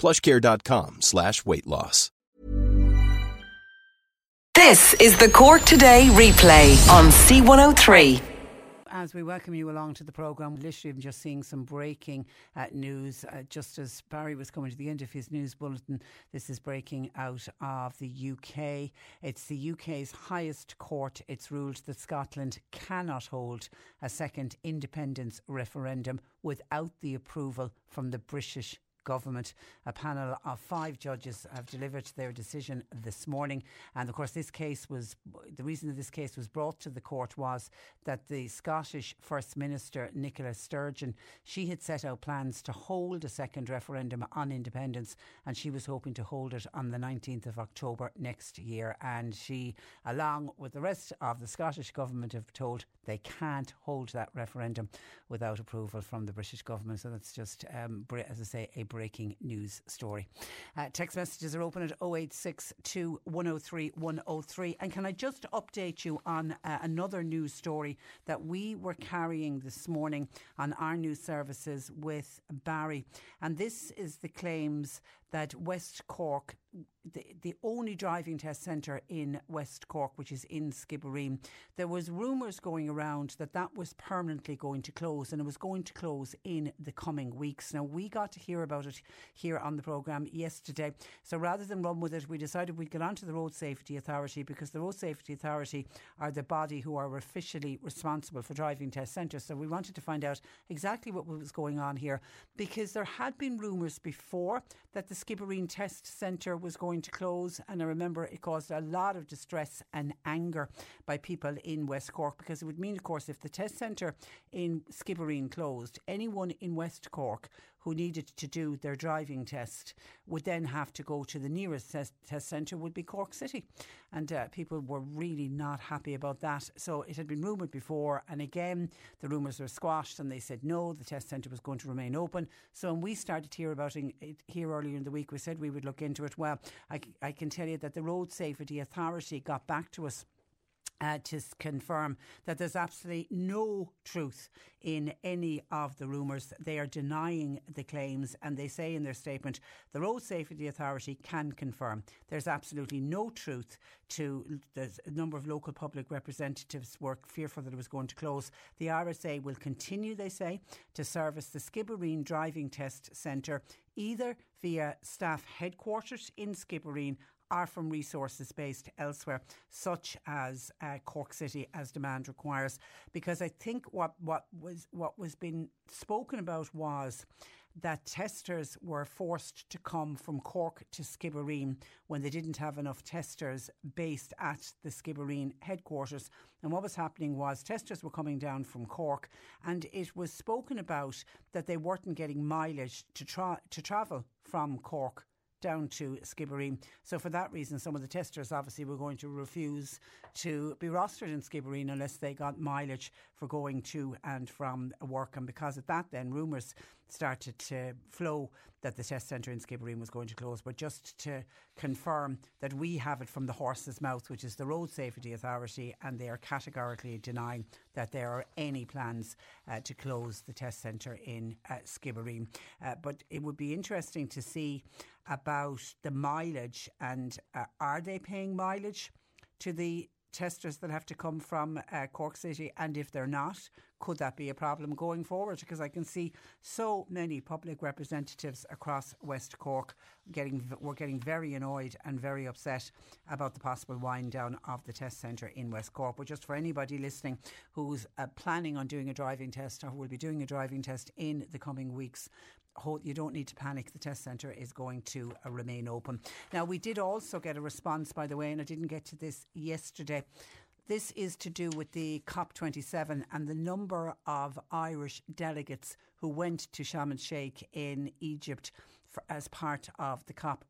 plushcare.com slash weight loss. This is the Cork Today replay on C103. As we welcome you along to the programme, literally I'm just seeing some breaking uh, news. Uh, just as Barry was coming to the end of his news bulletin, this is breaking out of the UK. It's the UK's highest court. It's ruled that Scotland cannot hold a second independence referendum without the approval from the British government. A panel of five judges have delivered their decision this morning. And of course, this case was the reason that this case was brought to the court was that the Scottish First Minister, Nicola Sturgeon, she had set out plans to hold a second referendum on independence and she was hoping to hold it on the 19th of October next year. And she, along with the rest of the Scottish government, have told they can't hold that referendum without approval from the British government. So that's just, um, as I say, a breaking news story. Uh, text messages are open at 0862 103 103. And can I just update you on uh, another news story that we were carrying this morning on our news services with Barry? And this is the claims that West Cork, the, the only driving test centre in West Cork, which is in Skibbereen, there was rumours going around that that was permanently going to close and it was going to close in the coming weeks. Now, we got to hear about it here on the programme yesterday. So rather than run with it, we decided we'd get on to the Road Safety Authority because the Road Safety Authority are the body who are officially responsible for driving test centres. So we wanted to find out exactly what was going on here because there had been rumours before that the Skibbereen Test Centre was going to close. And I remember it caused a lot of distress and anger by people in West Cork because it would mean, of course, if the test centre in Skibbereen closed, anyone in West Cork who needed to do their driving test would then have to go to the nearest test, centre would be Cork City. And uh, people were really not happy about that. So it had been rumoured before. And again, the rumours were squashed and they said no, the test centre was going to remain open. So when we started to hear about it here earlier in the week, we said we would look into it. Well, I, I can tell you that the Road Safety Authority got back to us uh, to confirm that there's absolutely no truth in any of the rumours. They are denying the claims and they say in their statement the Road Safety Authority can confirm there's absolutely no truth to the number of local public representatives were fearful that it was going to close. The RSA will continue, they say, to service the Skibbereen Driving Test Centre either via staff headquarters in Skibbereen are from resources based elsewhere, such as uh, Cork City, as demand requires. Because I think what what was what was being spoken about was that testers were forced to come from Cork to Skibbereen when they didn't have enough testers based at the Skibbereen headquarters. And what was happening was testers were coming down from Cork, and it was spoken about that they weren't getting mileage to try to travel from Cork down to Skibbereen. So for that reason, some of the testers obviously were going to refuse to be rostered in Skibbereen unless they got mileage for going to and from work. And because of that, then rumours started to flow that the test centre in Skibbereen was going to close. But just to confirm that we have it from the horse's mouth, which is the Road Safety Authority, and they are categorically denying that there are any plans uh, to close the test centre in uh, Skibbereen. Uh, but it would be interesting to see about the mileage and uh, are they paying mileage to the testers that have to come from uh, Cork City, and if they're not, could that be a problem going forward? Because I can see so many public representatives across West Cork getting were getting very annoyed and very upset about the possible wind down of the test centre in West Cork. But just for anybody listening who's uh, planning on doing a driving test or will be doing a driving test in the coming weeks, you don't need to panic. The test centre is going to uh, remain open. Now, we did also get a response, by the way, and I didn't get to this yesterday. This is to do with the COP27 and the number of Irish delegates who went to Sharm el Sheikh in Egypt for, as part of the COP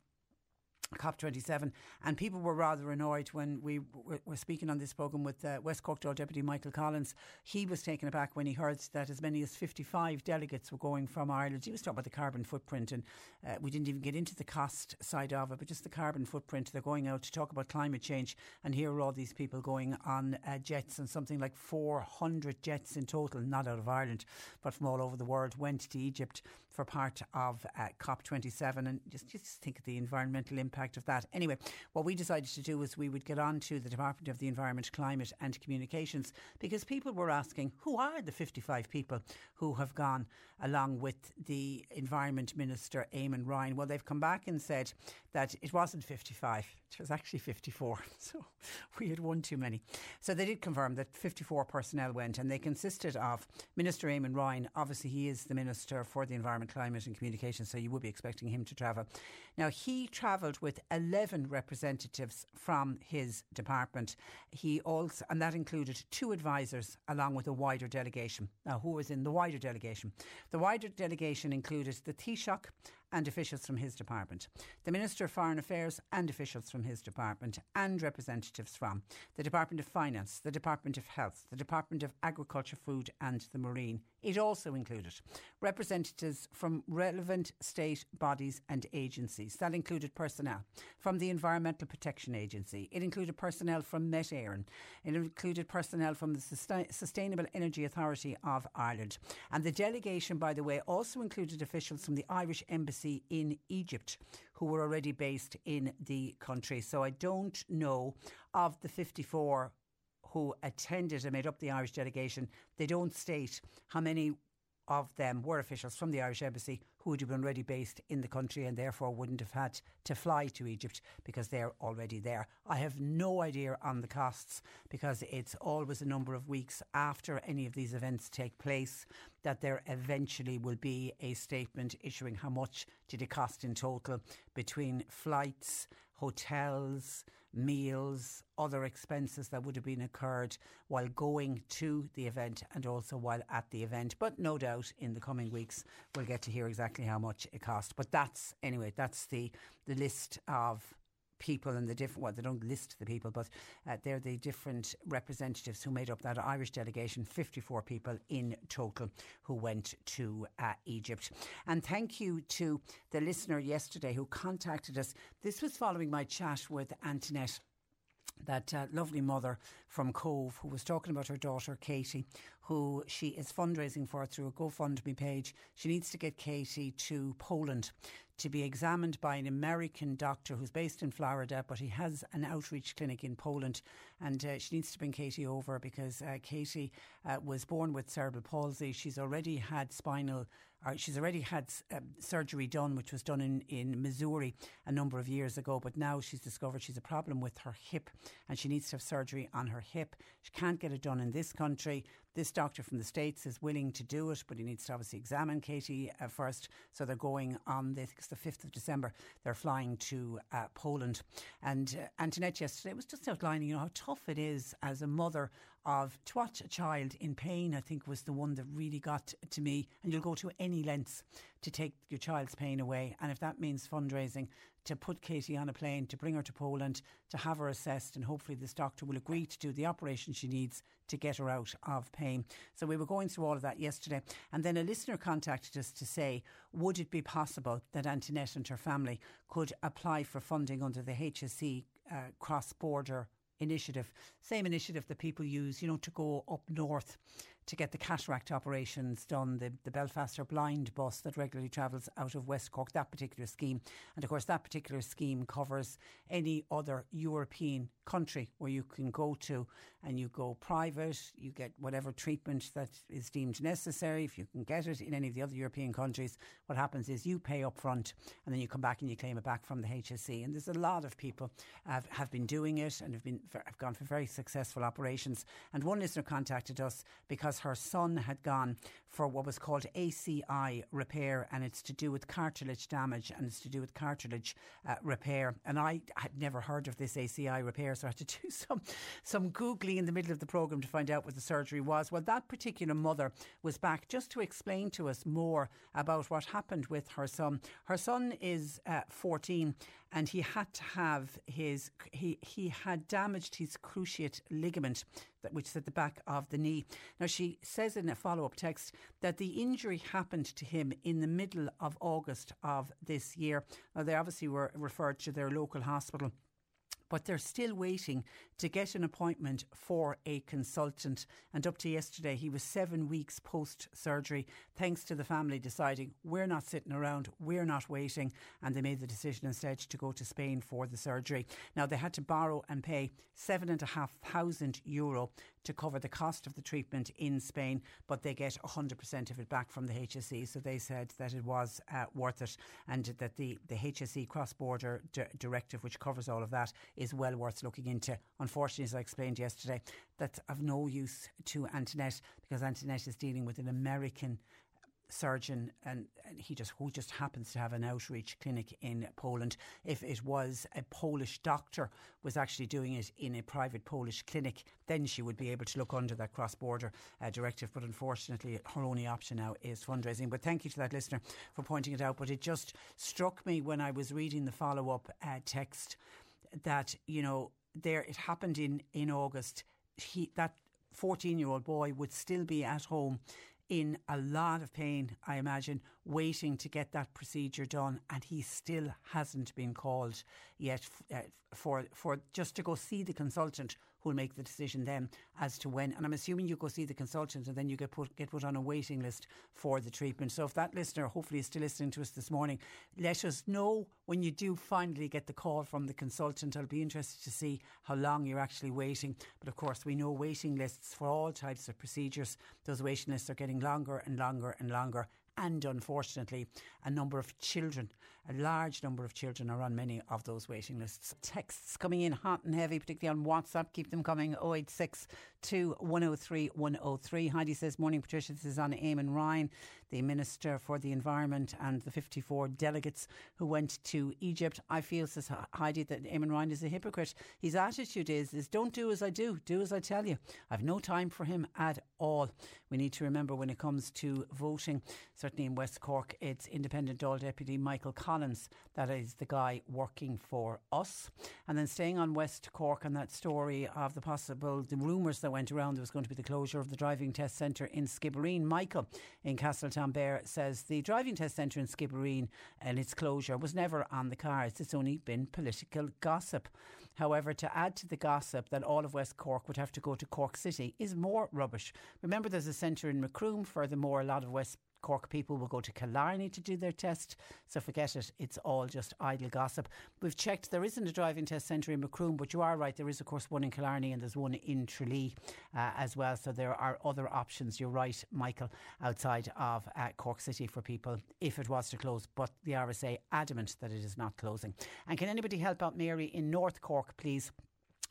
COP27, and people were rather annoyed when we were speaking on this programme with uh, West Cork Deputy Michael Collins. He was taken aback when he heard that as many as 55 delegates were going from Ireland. He was talking about the carbon footprint, and uh, we didn't even get into the cost side of it, but just the carbon footprint. They're going out to talk about climate change, and here are all these people going on uh, jets, and something like 400 jets in total, not out of Ireland, but from all over the world, went to Egypt for part of uh, COP27. And just, just think of the environmental impact of that. Anyway, what we decided to do was we would get on to the Department of the Environment, Climate and Communications because people were asking who are the 55 people who have gone along with the Environment Minister, Eamon Ryan. Well, they've come back and said that it wasn't 55, it was actually 54. So we had one too many. So they did confirm that 54 personnel went and they consisted of Minister Eamon Ryan. Obviously, he is the Minister for the Environment, Climate and Communications, so you would be expecting him to travel. Now, he travelled with 11 representatives from his department. He also, and that included two advisors along with a wider delegation. Now, who was in the wider delegation? The wider delegation included the Taoiseach and officials from his department, the Minister of Foreign Affairs and officials from his department, and representatives from the Department of Finance, the Department of Health, the Department of Agriculture, Food and the Marine. It also included representatives from relevant state bodies and agencies. That included personnel from the Environmental Protection Agency. It included personnel from Met Éireann. It included personnel from the Sustainable Energy Authority of Ireland. And the delegation, by the way, also included officials from the Irish embassy in Egypt who were already based in the country. So I don't know of the 54 who attended and made up the Irish delegation. They don't state how many of them were officials from the Irish Embassy who would have been already based in the country and therefore wouldn't have had to fly to Egypt because they're already there. I have no idea on the costs because it's always a number of weeks after any of these events take place that there eventually will be a statement issuing how much did it cost in total between flights, hotels, meals, other expenses that would have been incurred while going to the event and also while at the event. But no doubt in the coming weeks we'll get to hear exactly how much it cost. But that's anyway, that's the the list of people and the different, well, they don't list the people, but uh, they're the different representatives who made up that Irish delegation, 54 people in total who went to uh, Egypt. And thank you to the listener yesterday who contacted us. This was following my chat with Antoinette that uh, lovely mother from Cobh who was talking about her daughter Katie, who she is fundraising for through a GoFundMe page. She needs to get Katie to Poland to be examined by an American doctor who's based in Florida, but he has an outreach clinic in Poland. And uh, she needs to bring Katie over because uh, Katie uh, was born with cerebral palsy. She's already had spinal or she's already had uh, surgery done, which was done in, in Missouri a number of years ago. But now she's discovered she's a problem with her hip and she needs to have surgery on her hip. She can't get it done in this country. This doctor from the States is willing to do it, but he needs to obviously examine Katie uh, first. So they're going on the, the 5th of December, they're flying to uh, Poland. And uh, Antoinette yesterday was just outlining you know, how tough it is as a mother of to watch a child in pain, I think was the one that really got to me. And you'll go to any lengths to take your child's pain away. And if that means fundraising to put Katie on a plane, to bring her to Poland, to have her assessed, and hopefully this doctor will agree to do the operation she needs to get her out of pain. So we were going through all of that yesterday. And then a listener contacted us to say, would it be possible that Antoinette and her family could apply for funding under the HSE uh, cross border initiative, same initiative that people use, you know, to go up north to get the cataract operations done. The, the Belfaster blind bus that regularly travels out of West Cork, that particular scheme. And of course, that particular scheme covers any other European country where you can go to and you go private, you get whatever treatment that is deemed necessary. If you can get it in any of the other European countries, what happens is you pay up front and then you come back and you claim it back from the HSE. And there's a lot of people have, have been doing it and have been have gone for very successful operations. And one listener contacted us because her son had gone for what was called ACI repair, and it's to do with cartilage damage and it's to do with cartilage uh, repair. And I had never heard of this ACI repair, so I had to do some some googling in the middle of the program to find out what the surgery was. Well, that particular mother was back just to explain to us more about what happened with her son. Her son is uh, 14 and he had to have his he he had damaged his cruciate ligament that which is at the back of the knee. Now she says in a follow-up text that the injury happened to him in the middle of August of this year. Now they obviously were referred to their local hospital but they're still waiting to get an appointment for a consultant. And up to yesterday, he was seven weeks post surgery, thanks to the family deciding we're not sitting around, we're not waiting. And they made the decision instead to go to Spain for the surgery. Now, they had to borrow and pay seven and a half thousand euro to cover the cost of the treatment in Spain, but they get 100% of it back from the HSE. So they said that it was uh, worth it and that the, the HSE cross border directive, which covers all of that, is well worth looking into. Unfortunately, as I explained yesterday, that's of no use to Antoinette because Antoinette is dealing with an American surgeon and, and, he just who just happens to have an outreach clinic in Poland. If it was a Polish doctor was actually doing it in a private Polish clinic, then she would be able to look under that cross border uh, directive. But unfortunately, her only option now is fundraising. But thank you to that listener for pointing it out. But it just struck me when I was reading the follow up uh, text that you know there it happened in in August. He that 14 year old boy would still be at home in a lot of pain, I imagine, waiting to get that procedure done, and he still hasn't been called yet uh, for for just to go see the consultant who'll make the decision then as to when. And I'm assuming you go see the consultant and then you get put get put on a waiting list for the treatment. So if that listener hopefully is still listening to us this morning, let us know when you do finally get the call from the consultant. I'll be interested to see how long you're actually waiting. But of course, we know waiting lists for all types of procedures. Those waiting lists are getting longer and longer and longer and unfortunately, a number of children, a large number of children are on many of those waiting lists. Texts coming in hot and heavy, particularly on WhatsApp. Keep them coming 086 103 103. Heidi says, Morning, Patricia. This is on Eamon Ryan, the Minister for the Environment, and the 54 delegates who went to Egypt. I feel, says Heidi, that Eamon Ryan is a hypocrite. His attitude is, is don't do as I do, do as I tell you. I've no time for him at all. We need to remember when it comes to voting, certainly in West Cork, it's Independent Dáil Deputy Michael Collins that is the guy working for us. And then staying on West Cork and that story of the possible, the rumours that went around there was going to be the closure of the driving test centre in Skibbereen. Michael in Castletownbere says the driving test centre in Skibbereen and its closure was never on the cards. It's only been political gossip. However, to add to the gossip that all of West Cork would have to go to Cork City is more rubbish. Remember, there's a centre in Macroom. Furthermore, a lot of West Cork people will go to Killarney to do their test. So forget it. It's all just idle gossip. We've checked. There isn't a driving test centre in Macroom, but you are right. There is, of course, one in Killarney and there's one in Tralee uh, as well. So there are other options. You're right, Michael, outside of uh, Cork City for people if it was to close. But the RSA adamant that it is not closing. And can anybody help out Mary in North Cork, please?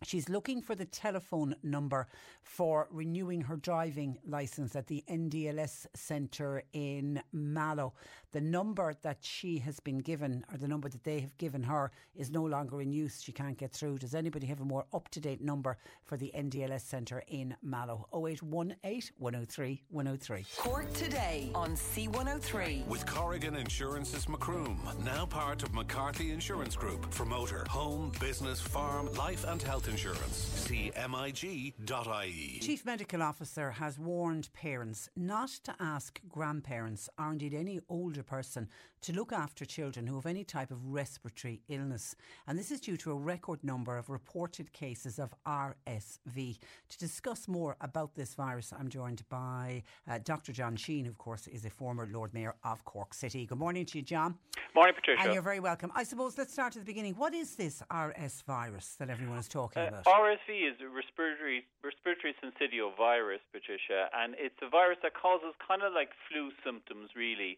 She's looking for the telephone number for renewing her driving licence at the NDLS centre in Mallow. The number that she has been given, or the number that they have given her, is no longer in use. She can't get through. Does anybody have a more up to date number for the NDLS centre in Mallow? 0818 103 103. Cork today on C103. With Corrigan Insurance's Macroom, now part of McCarthy Insurance Group for motor, home, business, farm, life, and health insurance. See MIG.ie. Chief Medical Officer has warned parents not to ask grandparents or indeed any older person to look after children who have any type of respiratory illness. And this is due to a record number of reported cases of RSV. To discuss more about this virus, I'm joined by uh, Dr. John Sheehan, who, of course, is a former Lord Mayor of Cork City. Good morning to you, John. Morning, Patricia. And you're very welcome. I suppose let's start at the beginning. What is this RS virus that everyone is talking uh, about? RSV is a respiratory respiratory syncytial virus, Patricia, and it's a virus that causes kind of like flu symptoms, really.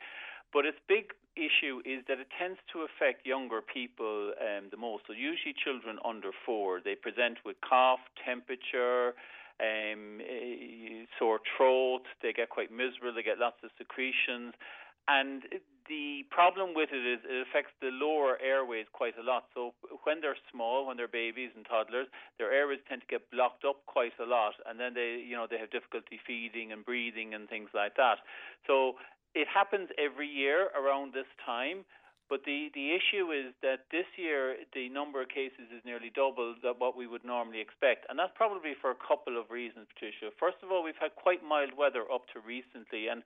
But its big issue is that it tends to affect younger people um, the most. So usually children under four, they present with cough, temperature, um, eh, sore throat. They get quite miserable. They get lots of secretions, and the problem with it is it affects the lower airways quite a lot. So when they're small, when they're babies and toddlers, their airways tend to get blocked up quite a lot, and then they, you know, they have difficulty feeding and breathing and things like that. So it happens every year around this time. But the, the issue is that this year the number of cases is nearly double that what we would normally expect. And that's probably for a couple of reasons, Patricia. First of all, we've had quite mild weather up to recently. And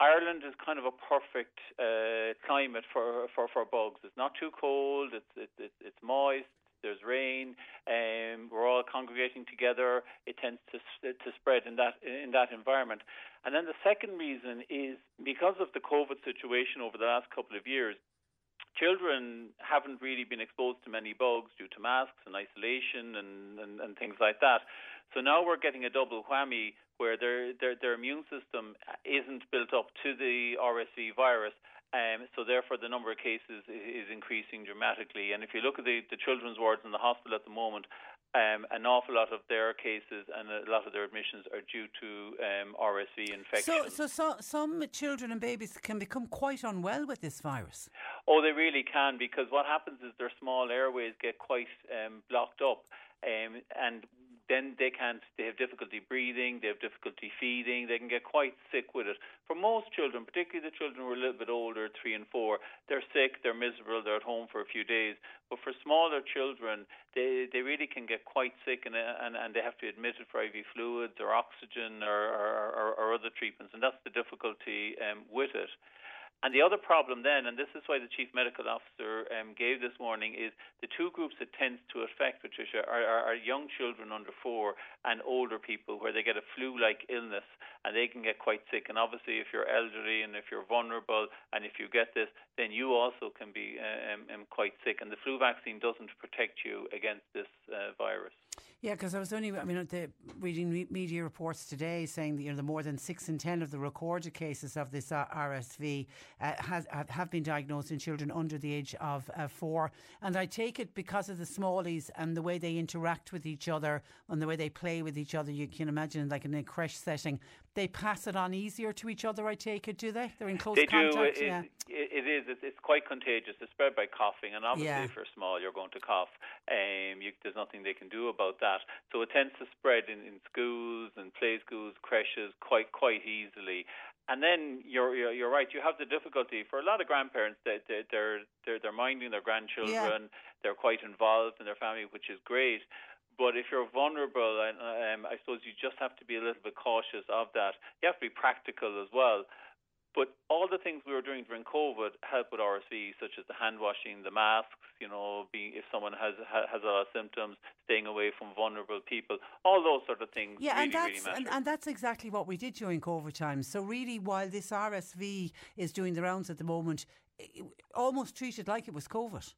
Ireland is kind of a perfect uh, climate for, for, for bugs. It's not too cold. It's it's it's moist. There's rain. Um, we're all congregating together. It tends to to spread in that in that environment. And then the second reason is because of the COVID situation over the last couple of years. Children haven't really been exposed to many bugs due to masks and isolation and, and, and things like that. So now we're getting a double whammy where their, their, their immune system isn't built up to the RSV virus. Um, so therefore, the number of cases is increasing dramatically. And if you look at the, the children's wards in the hospital at the moment, um, an awful lot of their cases and a lot of their admissions are due to um, RSV infection. So, so, so, some children and babies can become quite unwell with this virus. Oh, they really can because what happens is their small airways get quite um, blocked up. Um, and then they can't, they have difficulty breathing, they have difficulty feeding, they can get quite sick with it. For most children, particularly the children who are a little bit older, three and four, they're sick, they're miserable, they're at home for a few days. But for smaller children, they, they really can get quite sick and, and, and they have to be admitted for IV fluids or oxygen or, or, or, or other treatments, and that's the difficulty um, with it. And the other problem then, and this is why the chief medical officer um, gave this warning, is the two groups it tends to affect, Patricia, are, are, are, young children under four and older people where they get a flu-like illness and they can get quite sick. And obviously, if you're elderly and if you're vulnerable and if you get this, then you also can be um, um, quite sick. And the flu vaccine doesn't protect you against this uh, virus. Yeah, because I was only, I mean, the, reading media reports today saying that you know the more than six in ten of the recorded cases of this uh, RSV uh, has have been diagnosed in children under the age of uh, four, and I take it because of the smallies and the way they interact with each other and the way they play with each other. You can imagine, like in a creche setting, they pass it on easier to each other. I take it, do they? They're in close they contact. Do. It, yeah. it is. It's, it's, quite contagious. It's spread by coughing, and obviously, yeah. if you're small, you're going to cough. Um, you, there's nothing they can do about that. So it tends to spread in, in schools and play schools, creches, quite quite easily. And then you're, you're, you're right. You have the difficulty for a lot of grandparents. That they, they're they're they're minding their grandchildren. Yeah. They're quite involved in their family, which is great. But if you're vulnerable, and um, I suppose you just have to be a little bit cautious of that. You have to be practical as well. But all the things we were doing during COVID help with RSV, such as the hand washing, the masks, you know, being if someone has has a lot of symptoms, staying away from vulnerable people, all those sort of things. Yeah, really, and that's really and, and, that's exactly what we did during COVID times. So really, while this RSV is doing the rounds at the moment, almost treated like it was COVID.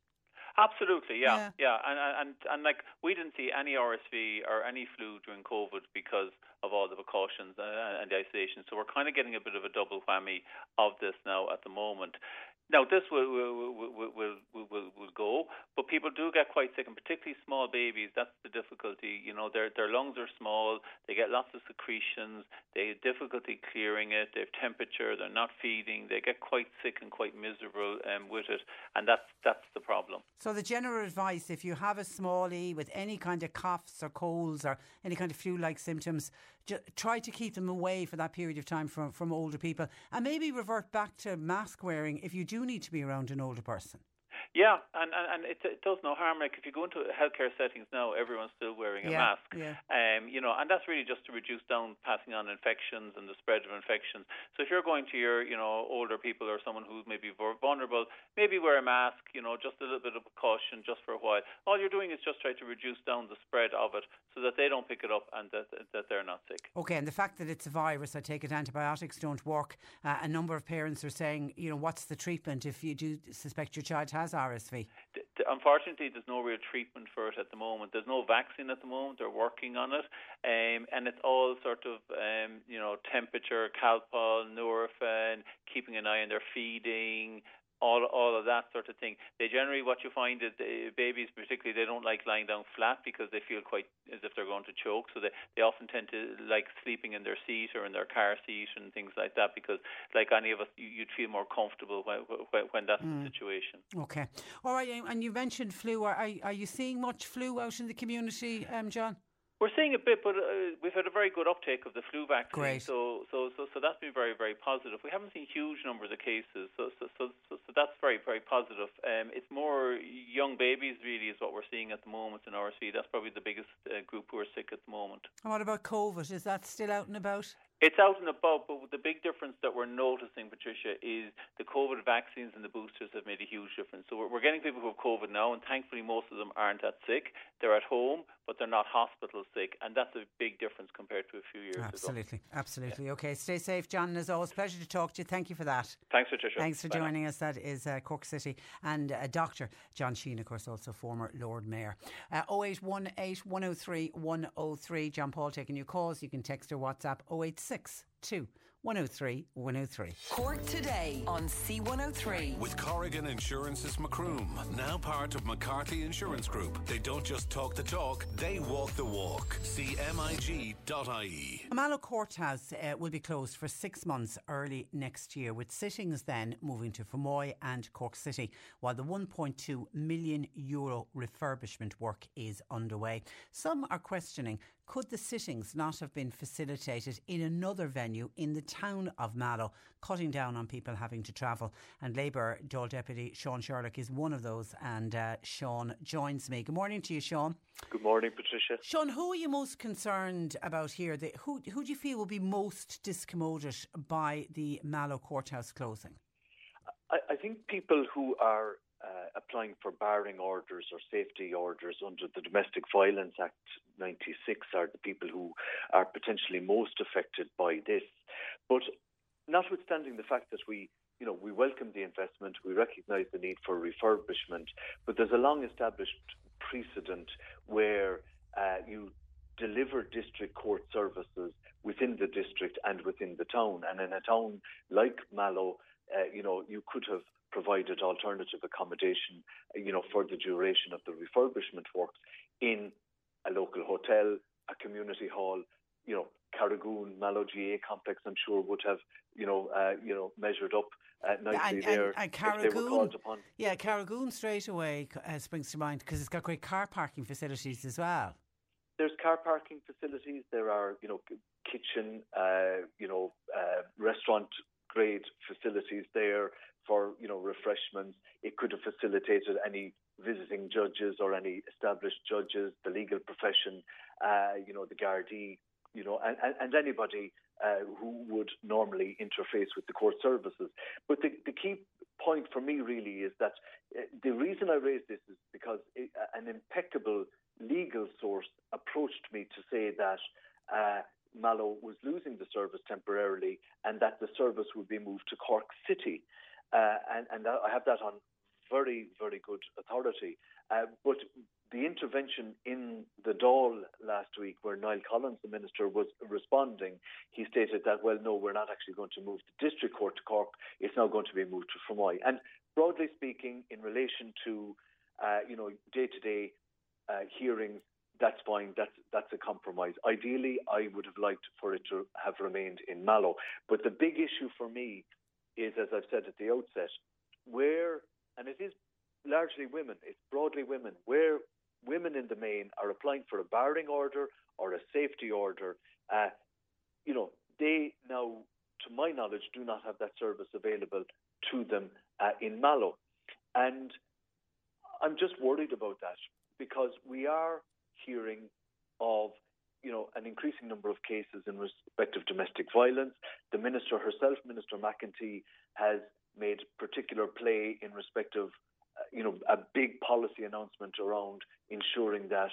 Absolutely, yeah, yeah, yeah. And, and and like we didn't see any RSV or any flu during COVID because of all the precautions and, and the isolation. So we're kind of getting a bit of a double whammy of this now at the moment. Now this will will, will will will go, but people do get quite sick, and particularly small babies. That's the difficulty. You know, their their lungs are small. They get lots of secretions. They have difficulty clearing it. They have temperature. They're not feeding. They get quite sick and quite miserable um, with it, and that's that's the problem. So the general advice, if you have a smallie with any kind of coughs or colds or any kind of flu-like symptoms, try to keep them away for that period of time from, from older people and maybe revert back to mask wearing if you do need to be around an older person. Yeah, and and, and it, it does no harm. Like if you go into healthcare settings now, everyone's still wearing a yeah, mask. Yeah. Um, you know, and that's really just to reduce down passing on infections and the spread of infections. So if you're going to your, you know, older people or someone who's maybe vulnerable, maybe wear a mask. You know, just a little bit of caution, just for a while. All you're doing is just try to reduce down the spread of it, so that they don't pick it up and that that they're not sick. Okay, and the fact that it's a virus, I take it antibiotics don't work. Uh, a number of parents are saying, you know, what's the treatment if you do suspect your child has RSV? unfortunately, there's no real treatment for it at the moment. There's no vaccine at the moment. They're working on it, um, and it's all sort of um, you know temperature, Calpol, Nurofen, keeping an eye on their feeding, all all of that sort of thing. They generally what you find is uh, babies particularly they don't like lying down flat because they feel quite as if they're going to choke. So they they often tend to like sleeping in their seat or in their car seat and things like that because like any of us you, would feel more comfortable when when, when that's mm. the situation. Okay, all right. And you mentioned flu. Are are you seeing much flu out in the community, um, John? We're seeing a bit, but uh, we've had a very good uptake of the flu vaccine. Great. So, so, so, so that's been very, very positive. We haven't seen huge numbers of cases, so, so, so, so, so that's very, very positive. Um, it's more young babies, really, is what we're seeing at the moment in RSV. That's probably the biggest uh, group who are sick at the moment. And what about COVID? Is that still out and about? It's out and about, but the big difference that we're noticing, Patricia, is the COVID vaccines and the boosters have made a huge difference. So we're getting people who have COVID now, and thankfully most of them aren't that sick. They're at home, but they're not hospital sick, and that's a big difference compared to a few years absolutely, ago. Absolutely, absolutely. Yeah. Okay, stay safe, John. As always, pleasure to talk to you. Thank you for that. Thanks, Patricia. Thanks for Bye joining now. us. That is uh, Cork City and uh, Dr. John Sheehan, of course, also former Lord Mayor. Uh, 0818 103 103. John Paul taking your calls. You can text or WhatsApp 086 2 103 103. Cork today on C103. With Corrigan Insurance's Macroom, now part of McCarthy Insurance Group. They don't just talk the talk, they walk the walk. CMIG.ie. Mallow Courthouse uh, will be closed for six months early next year, with sittings then moving to Fermoy and Cork City, while the 1.2 million euro refurbishment work is underway. Some are questioning could the sittings not have been facilitated in another venue in the town of Mallow, cutting down on people having to travel? And Labour Dáil Deputy Sean Sherlock is one of those, and uh, Sean joins me. Good morning to you, Sean. Good morning, Patricia. Sean, who are you most concerned about here? The, who, who do you feel will be most discommoded by the Mallow courthouse closing? I, I think people who are uh, applying for barring orders or safety orders under the Domestic Violence Act 96 are the people who are potentially most affected by this. But notwithstanding the fact that we you know, we welcome the investment, we recognise the need for refurbishment, but there's a long established precedent where uh, you deliver district court services within the district and within the town. And in a town like Mallow, uh, you know, you could have provided alternative accommodation, you know, for the duration of the refurbishment works in a local hotel, a community hall, you know, Carrigoon, Mallow GAA complex, I'm sure would have, you know, uh, you know, measured up uh, nicely and, there and, and if they were called upon. Yeah, Carrigoon straight away uh, springs to mind because it's got great car parking facilities as well. There's car parking facilities. There are, you know, kitchen, uh, you know, uh, restaurant grade facilities there for you know refreshments. It could have facilitated any visiting judges or any established judges, the legal profession, uh, you know, the Gardaí, you know, and, and, anybody uh, who would normally interface with the court services. But the, the key point for me really is that uh, the reason I raise this is because it, an impeccable legal source approached me to say that. Uh, Mallow was losing the service temporarily and that the service would be moved to Cork City. Uh, and, and I have that on very, very good authority. Uh, but the intervention in the Dáil last week, where Niall Collins, the minister, was responding, he stated that, well, no, we're not actually going to move the district court to Cork. It's now going to be moved to Fermoy. And broadly speaking, in relation to, uh, you know, day-to-day uh, hearings, that's fine. That's that's a compromise. Ideally, I would have liked for it to have remained in Mallow. But the big issue for me is, as I've said at the outset, where, and it is largely women, it's broadly women, where women in the main are applying for a barring order or a safety order, uh, you know, they now, to my knowledge, do not have that service available to them uh, in Mallow. And I'm just worried about that because we are hearing of you know, an increasing number of cases in respect of domestic violence. The minister herself, Minister McEntee, has made particular play in respect of, uh, you know, a big policy announcement around ensuring that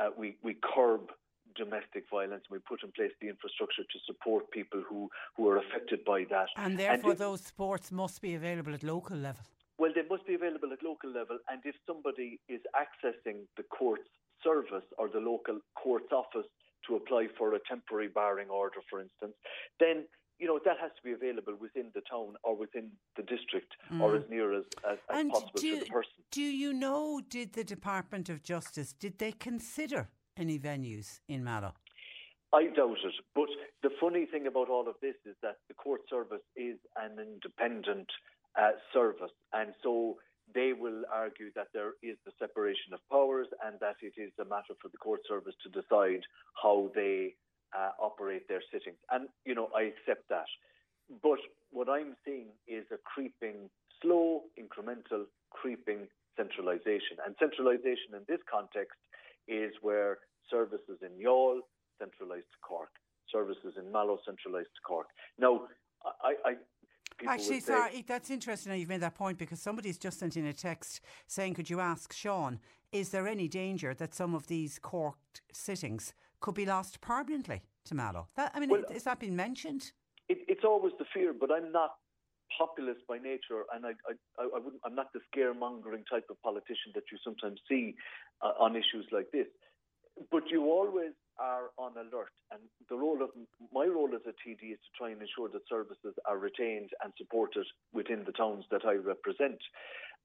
uh, we we curb domestic violence and we put in place the infrastructure to support people who, who are affected by that. And therefore, and if, those supports must be available at local level. Well, they must be available at local level, and if somebody is accessing the court's service or the local court's office to apply for a temporary barring order, for instance, then you know that has to be available within the town or within the district mm. or as near as, as, as possible do, to the person. Do you know? Did the Department of Justice did they consider any venues in Mallow? I doubt it. But the funny thing about all of this is that the court service is an independent uh, service, and so they will argue that there is the separation of powers and that it is a matter for the court service to decide how they uh, operate their sittings. And, you know, I accept that. But what I'm seeing is a creeping, slow, incremental, creeping centralisation. And centralisation in this context is where services in Youghal centralised to Cork, services in Mallow centralised to Cork. Now, I, I Actually, sorry, that's interesting that you've made that point because somebody's just sent in a text saying, Could you ask Sean, is there any danger that some of these Cork sittings could be lost permanently to Mallow? That, I mean, well, has that been mentioned? It, it's always the fear, but I'm not populist by nature, and I, I, I wouldn't, I'm not the scaremongering type of politician that you sometimes see uh, on issues like this. But you always are on alert, and the role of my role as a TD is to try and ensure that services are retained and supported within the towns that I represent.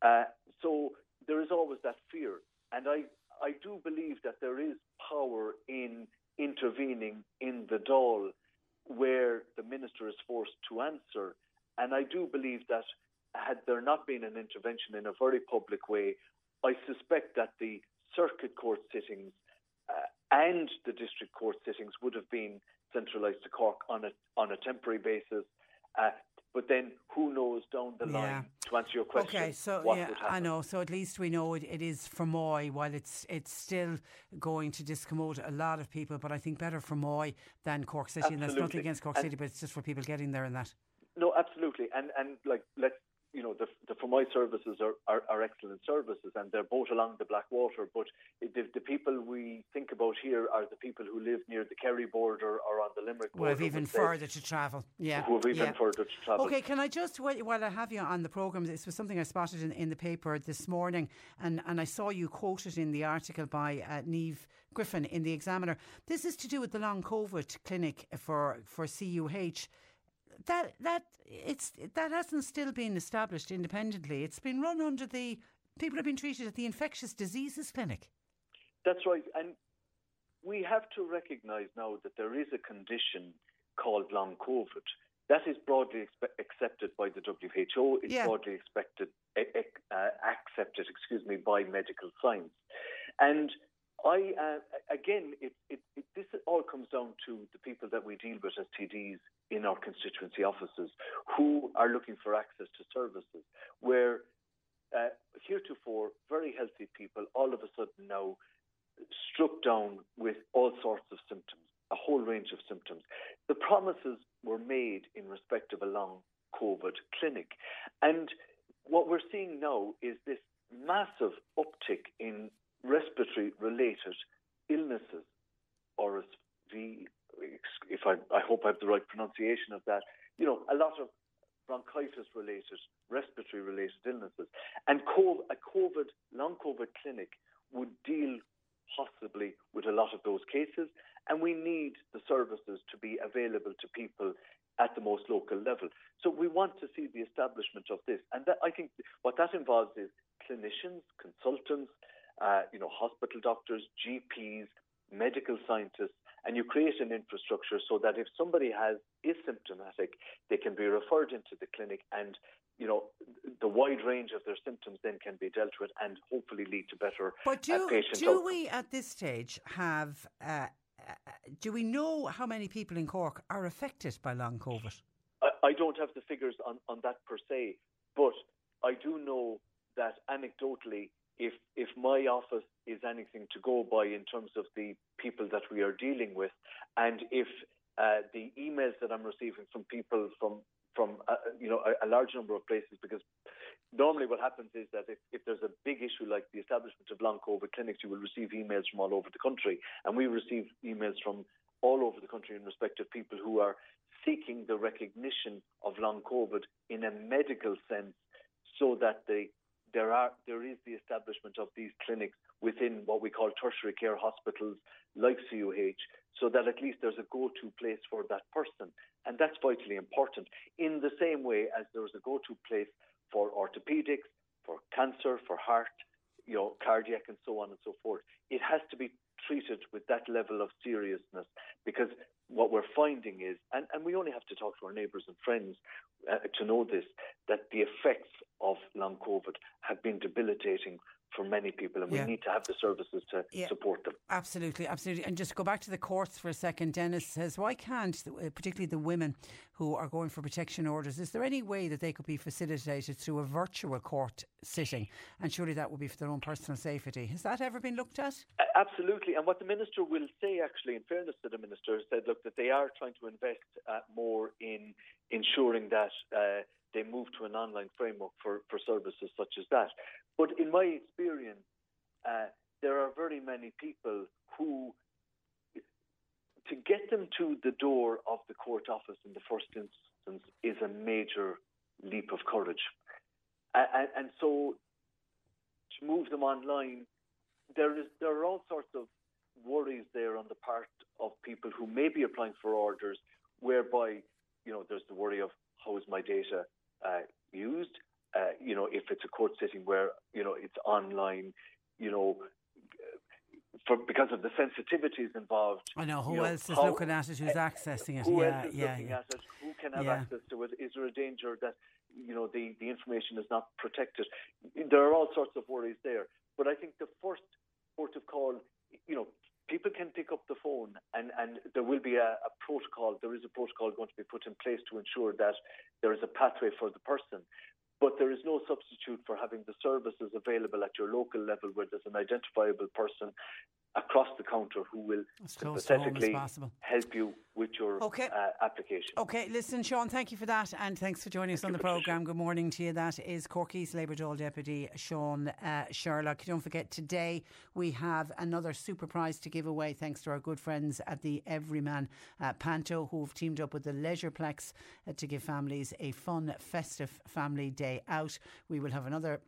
Uh, so there is always that fear, and I I do believe that there is power in intervening in the Dáil where the minister is forced to answer, and I do believe that had there not been an intervention in a very public way, I suspect that the circuit court sittings and the district court sittings would have been centralised to Cork on a on a temporary basis. Uh, but then who knows down the line yeah. to answer your question. Okay, so yeah, I know. So at least we know it, it is Fermoy. While it's it's still going to discommode a lot of people, but I think better Fermoy than Cork City. Absolutely. And that's nothing against Cork and City, but it's just for people getting there and that. No, absolutely. And and like let's you know, the, the my services are, are, are, excellent services and they're both along the Blackwater. But the, the, people we think about here are the people who live near the Kerry border or on the Limerick border. Who have even further to travel. Yeah. Who have even yeah. further to travel. Okay, can I just, while I have you on the programme, this was something I spotted in, in the paper this morning and, and I saw you quoted in the article by uh, Niamh Griffin in the Examiner. This is to do with the long COVID clinic for, for CUH that that it's that hasn't still been established independently. It's been run under the people have been treated at the infectious diseases clinic. That's right, and we have to recognise now that there is a condition called long COVID. That is broadly expe- accepted by the WHO. It's yeah. broadly expected, uh, accepted, excuse me, by medical science. And I uh, again, it, it, it, this all comes down to the people that we deal with as TDs in our constituency offices who are looking for access to services. Where uh, heretofore very healthy people all of a sudden now struck down with all sorts of symptoms, a whole range of symptoms. The promises were made in respect of a long COVID clinic, and what we're seeing now is this massive uptick in respiratory related illnesses, or RSV, if I, I hope I have the right pronunciation of that, you know, a lot of bronchitis related, respiratory related illnesses. And a COVID, long COVID clinic would deal possibly with a lot of those cases. And we need the services to be available to people at the most local level. So we want to see the establishment of this. And that, I think what that involves is clinicians, consultants, uh, you know, hospital doctors, GPs, medical scientists, and you create an infrastructure so that if somebody has is symptomatic, they can be referred into the clinic and you know the wide range of their symptoms then can be dealt with and hopefully lead to better but uh, do, uh, do we at this stage have uh, uh, do we know how many people in Cork are affected by long COVID? I, I don't have the figures on, on that per se, but I do know that anecdotally if if my office is anything to go by in terms of the people that we are dealing with, and if uh, the emails that I'm receiving from people from from uh, you know a, a, large number of places because normally what happens is that if, if there's a big issue like the establishment of long COVID clinics, you will receive emails from all over the country, and we receive emails from all over the country in respect of people who are seeking the recognition of long COVID in a medical sense, so that they there are there is the establishment of these clinics within what we call tertiary care hospitals like CUH, so that at least there's a go-to place for that person, and that's vitally important. In the same way as there's a go-to place for orthopedics, for cancer, for heart, you know, cardiac, and so on and so forth, it has to be treated with that level of seriousness because what we're finding is, and, and we only have to talk to our neighbours and friends uh, to know this, that the effects of long COVID have been debilitating for many people, and yeah. we need to have the services to yeah. support them. Absolutely, absolutely. And just go back to the courts for a second. Dennis says, why can't, uh, particularly the women who are going for protection orders, is there any way that they could be facilitated through a virtual court sitting? And surely that would be for their own personal safety. Has that ever been looked at? Absolutely. And what the minister will say, actually, in fairness to the minister, said, look, that they are trying to invest uh, more in ensuring that. Uh, they move to an online framework for, for services such as that. But in my experience, uh, there are very many people who, to get them to the door of the court office in the first instance is a major leap of courage. And, and so to move them online, there is there are all sorts of worries there on the part of people who may be applying for orders, whereby you know there's the worry of how is my data uh, used. Uh, you know, if it's a court sitting where you know it's online, you know, for because of the sensitivities involved. I know who you know, else is how, looking at it, who's accessing it. Who yeah, else is yeah, looking yeah. at it? Who can have yeah. access to it? Is there a danger that you know the the information is not protected? There are all sorts of worries there. But I think the first port of call, you know, people can pick up the phone and, and there will be a, a, protocol, there is a protocol going to be put in place to ensure that there is a pathway for the person. But there is no substitute for having the services available at your local level where there's an identifiable person across the counter who will sympathetically help you with your okay. uh, application. Okay, listen, Sean, thank you for that and thanks for joining us on the programme. Good morning to you. That is Cork East's Labour Dáil Deputy Sean uh, Sherlock. Don't forget, today we have another super prize to give away thanks to our good friends at the Everyman uh, Panto who have teamed up with the Leisureplex uh, to give families a fun, festive family day out. We will have another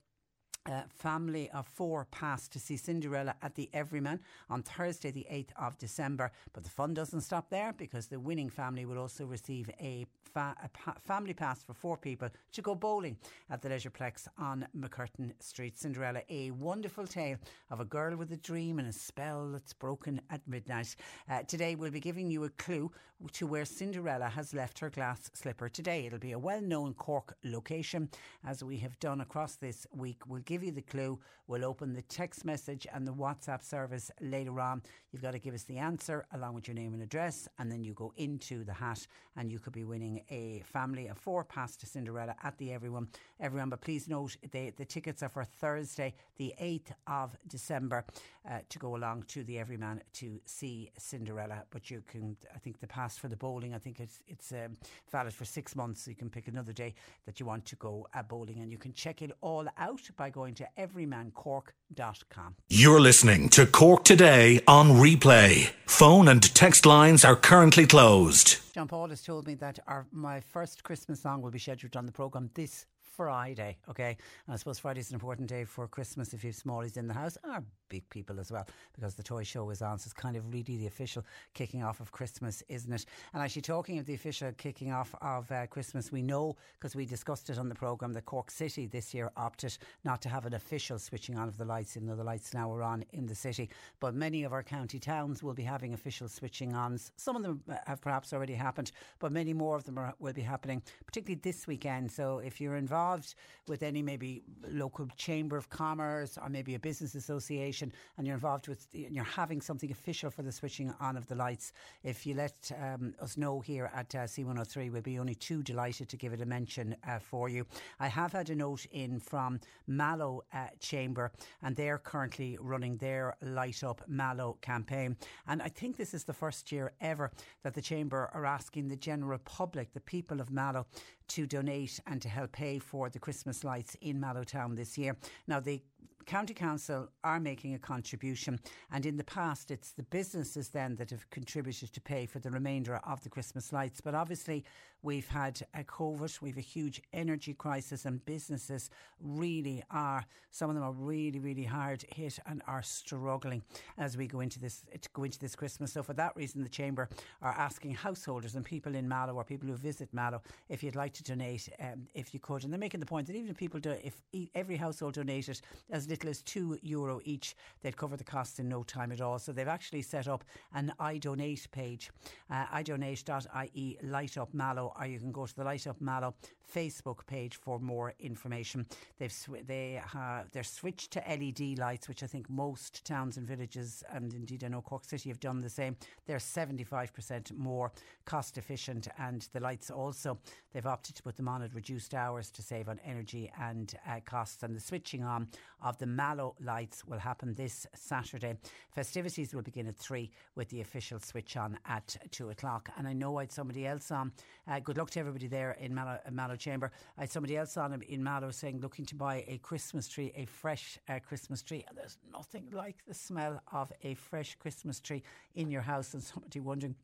uh, family of four passed to see Cinderella at the Everyman on Thursday, the 8th of December. But the fun doesn't stop there because the winning family will also receive a, fa- a pa- family pass for four people to go bowling at the Leisureplex on MacCurtain Street. Cinderella, a wonderful tale of a girl with a dream and a spell that's broken at midnight. Uh, today, we'll be giving you a clue to where Cinderella has left her glass slipper today. It'll be a well known Cork location, as we have done across this week. We'll give you the clue. We'll open the text message and the WhatsApp service later on. You've got to give us the answer along with your name and address, and then you go into the hat, and you could be winning a family of four pass to Cinderella at the Everyman. Everyone, but please note the the tickets are for Thursday, the eighth of December, uh, to go along to the Everyman to see Cinderella. But you can, I think, the pass for the bowling. I think it's it's um, valid for six months. So you can pick another day that you want to go uh, bowling, and you can check it all out by going going to everymancork.com. You're listening to Cork Today on replay. Phone and text lines are currently closed. John Paul has told me that our, my first Christmas song will be scheduled on the programme this Friday, okay? And I suppose Friday is an important day for Christmas if you have smallies in the house, or big people as well, because the toy show is on. So it's kind of really the official kicking off of Christmas, isn't it? And actually, talking of the official kicking off of uh, Christmas, we know because we discussed it on the programme that Cork City this year opted not to have an official switching on of the lights, even though the lights now are on in the city. But many of our county towns will be having official switching ons. Some of them have perhaps already happened, but many more of them are, will be happening, particularly this weekend. So if you're involved, involved with any maybe local chamber of commerce or maybe a business association and you're involved with, and you're having something official for the switching on of the lights, if you let um, us know here at uh, C103, we'll be only too delighted to give it a mention uh, for you. I have had a note in from Mallow uh, Chamber and they're currently running their Light Up Mallow campaign. And I think this is the first year ever that the Chamber are asking the general public, the people of Mallow, to donate and to help pay for the Christmas lights in Mallowtown this year. Now, the County Council are making a contribution, and in the past, it's the businesses then that have contributed to pay for the remainder of the Christmas lights. But obviously, we've had a COVID, we've a huge energy crisis, and businesses really are. Some of them are really, really hard hit and are struggling as we go into this go into this Christmas. So for that reason, the chamber are asking householders and people in Mallow or people who visit Mallow if you'd like to donate, um, if you could. And they're making the point that even if people do, if every household donated as little as two euro each, they'd cover the costs in no time at all. So they've actually set up an I donate page, uh, idonate.ie light up Mallow, or you can go to the Light Up Mallow Facebook page for more information. They've sw- they have they're switched to LED lights, which I think most towns and villages, and indeed I know Cork City have done the same. They're 75% more cost efficient, and the lights also they've opted to put them on at reduced hours to save on energy and uh, costs. And the switching on of the Mallow lights will happen this Saturday. Festivities will begin at three with the official switch on at two o'clock. And I know I had somebody else on. Uh, good luck to everybody there in Mallow, Mallow Chamber. I had somebody else on in Mallow saying looking to buy a Christmas tree, a fresh uh, Christmas tree. And there's nothing like the smell of a fresh Christmas tree in your house. And somebody wondering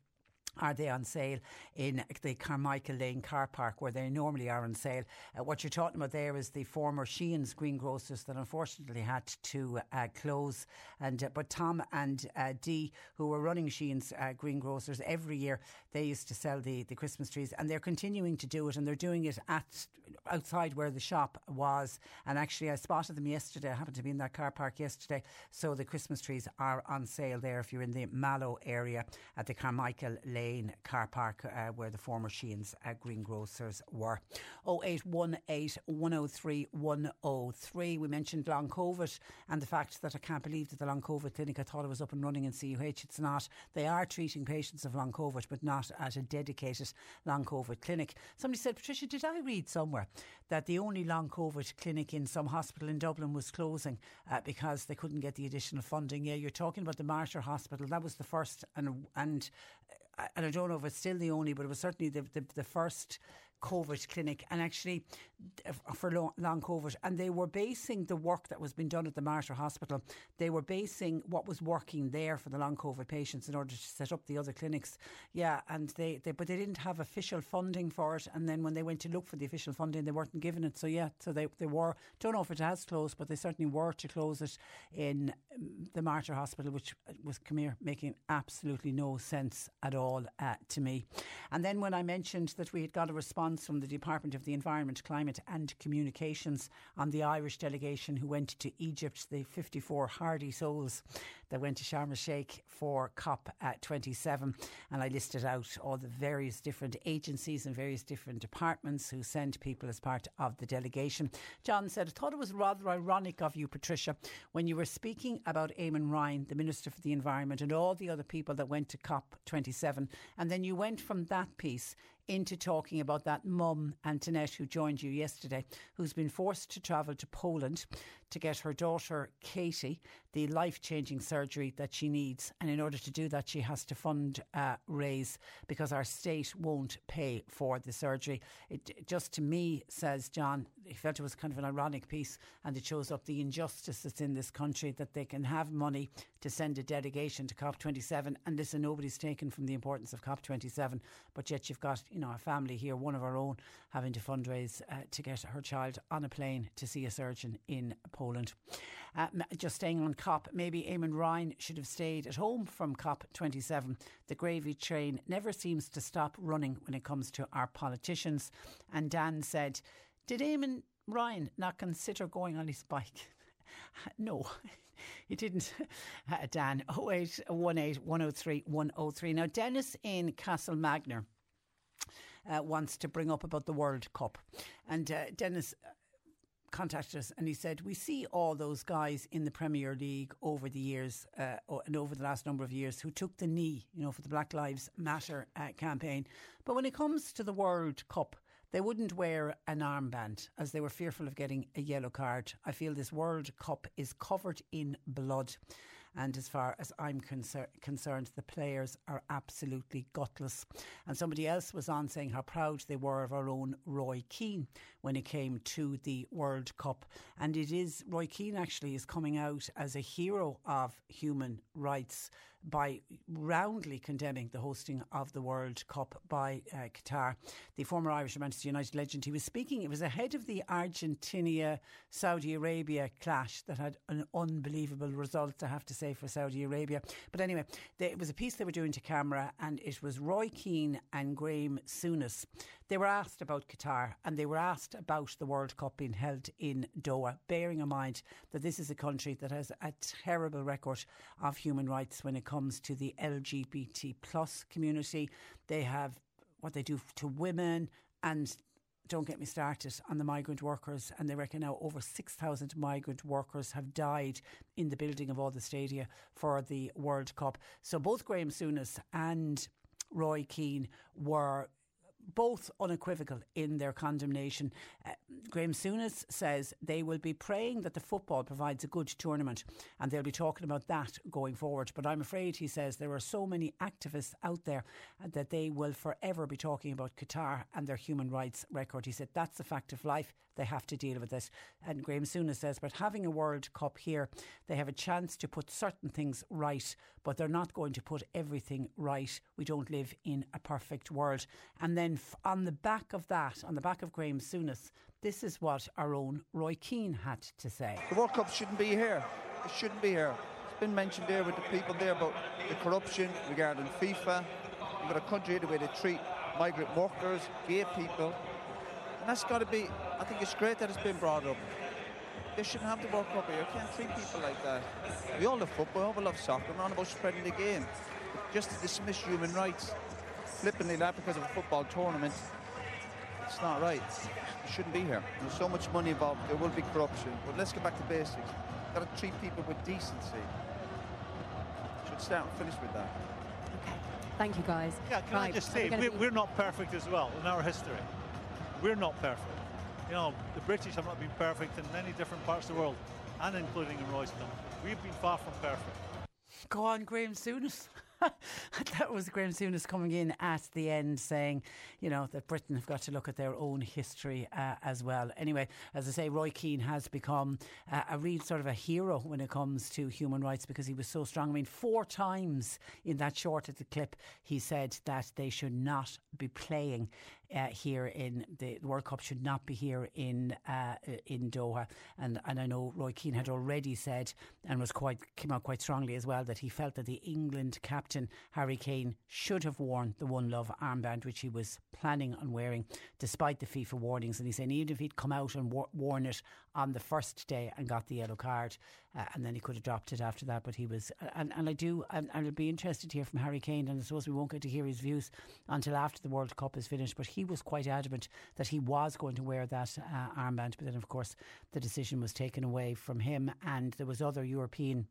are they on sale in the Carmichael Lane car park where they normally are on sale? Uh, what you're talking about there is the former Sheehan's greengrocers that unfortunately had to uh, close. And uh, but Tom and uh, Dee, who were running Sheehan's uh, greengrocers every year, they used to sell the, the Christmas trees, and they're continuing to do it, and they're doing it at outside where the shop was. And actually, I spotted them yesterday. I happened to be in that car park yesterday, so the Christmas trees are on sale there if you're in the Mallow area at the Carmichael Lane Lane car park uh, where the former Sheehan's uh, greengrocers were. 0818 103 103. We mentioned long COVID and the fact that I can't believe that the long COVID clinic, I thought it was up and running in CUH. It's not. They are treating patients of long COVID, but not at a dedicated long COVID clinic. Somebody said, Patricia, did I read somewhere that the only long COVID clinic in some hospital in Dublin was closing uh, because they couldn't get the additional funding? Yeah, you're talking about the Mater Hospital. That was the first and and and I don't know if it's still the only, but it was certainly the, the, the first COVID clinic and actually for long, COVID. And they were basing the work that was being done at the Mater Hospital, they were basing what was working there for the long COVID patients in order to set up the other clinics. Yeah, and they, they but they didn't have official funding for it. And then when they went to look for the official funding, they weren't given it. So yeah, so they, they were, don't know if it has closed, but they certainly were to close it in um, the Mater Hospital, which was, come here, making absolutely no sense at all uh, to me. And then when I mentioned that we had got a response response from the Department of the Environment, Climate and Communications on the Irish delegation who went to Egypt, the 54 hardy souls that went to Sharm el Sheikh for COP27. Uh, and I listed out all the various different agencies and various different departments who sent people as part of the delegation. John said, I thought it was rather ironic of you, Patricia, when you were speaking about Eamon Ryan, the Minister for the Environment, and all the other people that went to COP27. And then you went from that piece into talking about that mum, Antoinette, who joined you yesterday, who's been forced to travel to Poland to get her daughter, Katie, the life changing surgery that she needs. And in order to do that, she has to fund uh, raise because our state won't pay for the surgery. It just to me says, John, he felt it was kind of an ironic piece and it shows up the injustice that's in this country that they can have money to send a delegation to COP27 and listen, nobody's taken from the importance of COP27, but yet you've got, you know, a family here, one of our own, having to fundraise uh, to get her child on a plane to see a surgeon in Poland. Uh, just staying on COP, maybe Eamon Ryan should have stayed at home from COP27. The gravy train never seems to stop running when it comes to our politicians. And Dan said, Did Eamon Ryan not consider going on his bike? no. He didn't, uh, Dan. 0818 103 103. Now, Dennis in Castlemagner uh, wants to bring up about the World Cup. And uh, Dennis contacted us and he said, We see all those guys in the Premier League over the years uh, and over the last number of years who took the knee, you know, for the Black Lives Matter uh, campaign. But when it comes to the World Cup, they wouldn't wear an armband as they were fearful of getting a yellow card. I feel this World Cup is covered in blood. And as far as I'm concer- concerned, the players are absolutely gutless. And somebody else was on saying how proud they were of our own Roy Keane when it came to the World Cup. And it is, Roy Keane actually is coming out as a hero of human rights by roundly condemning the hosting of the World Cup by uh, Qatar. The former Irish Manchester United legend, he was speaking, it was ahead of the Argentina Saudi Arabia clash that had an unbelievable result, I have to say, for Saudi Arabia. But anyway, they, it was a piece they were doing to camera, and it was Roy Keane and Graham Souness. They were asked about Qatar and they were asked about the World Cup being held in Doha, bearing in mind that this is a country that has a terrible record of human rights when it comes to the LGBT plus community. They have what they do to women and don't get me started on the migrant workers. And they reckon now over 6,000 migrant workers have died in the building of all the stadia for the World Cup. So both Graham Souness and Roy Keane were both unequivocal in their condemnation. Uh, Graham Souness says they will be praying that the football provides a good tournament and they'll be talking about that going forward. But I'm afraid, he says, there are so many activists out there that they will forever be talking about Qatar and their human rights record. He said that's a fact of life. They have to deal with this. And Graham Souness says, but having a World Cup here, they have a chance to put certain things right, but they're not going to put everything right. We don't live in a perfect world. And then on the back of that, on the back of Graham Souness, this is what our own Roy Keane had to say. The World Cup shouldn't be here. It shouldn't be here. It's been mentioned there with the people there about the corruption regarding FIFA. You've got a country the way they treat migrant workers, gay people. And that's got to be, I think it's great that it's been brought up. They shouldn't have the World Cup here. You can't treat people like that. We all love football, we love soccer. We're not about spreading the game. But just to dismiss human rights flippantly that because of a football tournament, it's not right. It shouldn't be here. There's so much money involved. There will be corruption. But let's get back to basics. Got to treat people with decency. Should start and finish with that. Okay. Thank you, guys. Yeah, can right. I just say, we're, be- we're not perfect as well in our history. We're not perfect. You know, the British have not been perfect in many different parts of the world, and including in Royston. We've been far from perfect. Go on, Graham Souness. that was Graham Souness coming in at the end saying, you know, that Britain have got to look at their own history uh, as well. Anyway, as I say, Roy Keane has become uh, a real sort of a hero when it comes to human rights because he was so strong. I mean, four times in that short of the clip, he said that they should not be playing uh, here in the, World Cup should not be here in uh, in Doha. And and I know Roy Keane had already said and was quite came out quite strongly as well that he felt that the England captain Harry Kane should have worn the One Love armband, which he was planning on wearing, despite the FIFA warnings. And he said even if he'd come out and wor- worn it on the first day and got the yellow card, uh, and then he could have dropped it after that. But he was, and, and I do, and, and I'll be interested to hear from Harry Kane. And I suppose we won't get to hear his views until after the World Cup is finished. But he was quite adamant that he was going to wear that uh, armband. But then, of course, the decision was taken away from him, and there was other European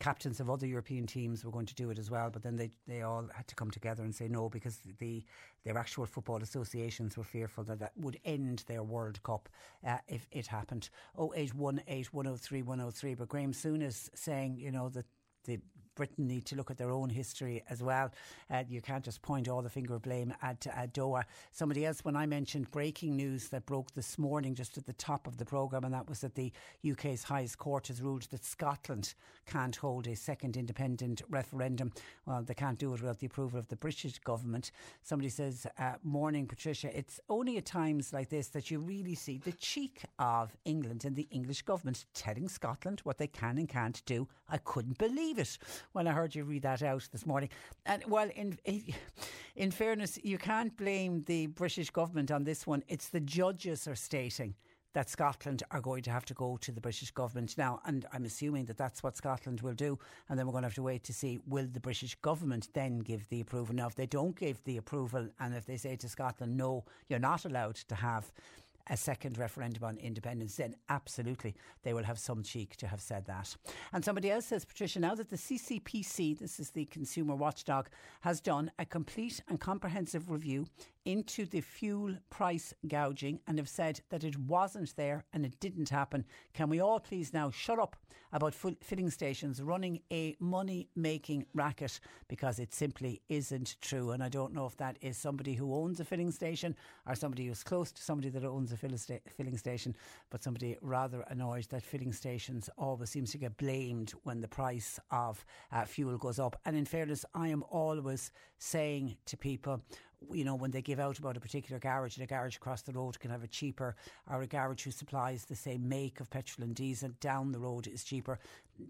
captains of other European teams were going to do it as well, but then they they all had to come together and say no because the their actual football associations were fearful that that would end their World Cup uh, if it happened. Oh eight one eight one oh three one oh three. But Graham Souness saying you know that the Britain need to look at their own history as well. Uh, you can't just point all the finger of blame at, at Doha. Somebody else, when I mentioned breaking news that broke this morning just at the top of the programme, and that was that the UK's highest court has ruled that Scotland can't hold a second independent referendum. Well, they can't do it without the approval of the British government. Somebody says, uh, Morning, Patricia, it's only at times like this that you really see the cheek of England and the English government telling Scotland what they can and can't do. I couldn't believe it when I heard you read that out this morning. And well, in in fairness, you can't blame the British government on this one. It's the judges are stating that Scotland are going to have to go to the British government now, and I'm assuming that that's what Scotland will do, and then we're going to have to wait to see will the British government then give the approval. Now, if they don't give the approval, and if they say to Scotland, no, you're not allowed to have a second referendum on independence, then absolutely they will have some cheek to have said that. And somebody else says, Patricia, now that the CCPC, this is the consumer watchdog, has done a complete and comprehensive review into the fuel price gouging and have said that it wasn't there and it didn't happen. Can we all please now shut up about filling stations running a money making racket because it simply isn't true? And I don't know if that is somebody who owns a filling station or somebody who's close to somebody that owns a filling station, but somebody rather annoyed that filling stations always seems to get blamed when the price of uh, fuel goes up. And in fairness, I am always saying to people, you know, when they give out about a particular garage and a garage across the road can have a cheaper, or a garage who supplies the same make of petrol and diesel down the road is cheaper.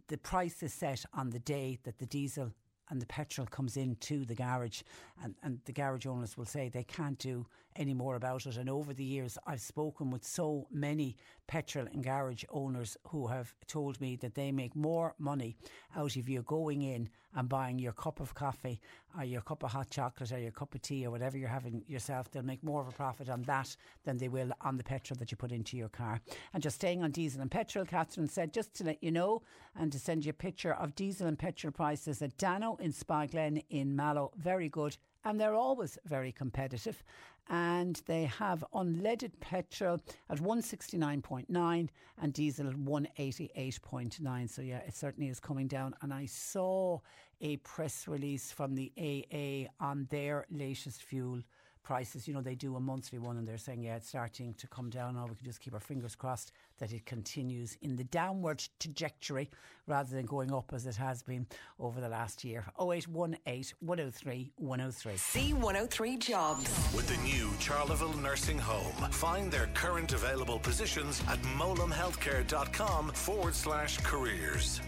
The price is set on the day that the diesel and the petrol comes into the garage and, and the garage owners will say they can't do any more about it. And over the years, I've spoken with so many petrol and garage owners who have told me that they make more money out of you going in and buying your cup of coffee or your cup of hot chocolate or your cup of tea or whatever you're having yourself. They'll make more of a profit on that than they will on the petrol that you put into your car. And just staying on diesel and petrol, Catherine said, just to let you know and to send you a picture of diesel and petrol prices at Dano in Spa Glen in Mallow. Very good and they're always very competitive. And they have unleaded petrol at 169.9 and diesel at 188.9. So, yeah, it certainly is coming down. And I saw a press release from the AA on their latest fuel prices. You know, they do a monthly one and they're saying, yeah, it's starting to come down now. We can just keep our fingers crossed that it continues in the downward trajectory rather than going up as it has been over the last year. 0818 103 103. C103 Jobs. With the new Charleville Nursing Home. Find their current available positions at mowlamhealthcare.com forward slash careers.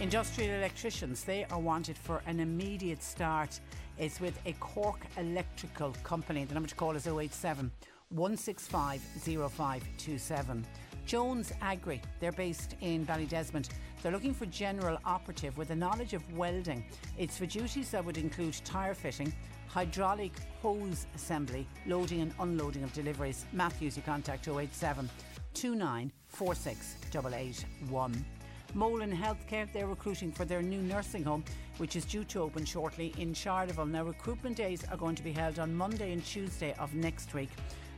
Industrial electricians, they are wanted for an immediate start it's with a Cork electrical company. The number to call is 087 165 0527. Jones Agri, they're based in Ballydesmond. They're looking for general operative with a knowledge of welding. It's for duties that would include tyre fitting, hydraulic hose assembly, loading and unloading of deliveries. Matthews, you contact 087 2946 881. Mowlam Healthcare, they're recruiting for their new nursing home, which is due to open shortly in Charleville. Now, recruitment days are going to be held on Monday and Tuesday of next week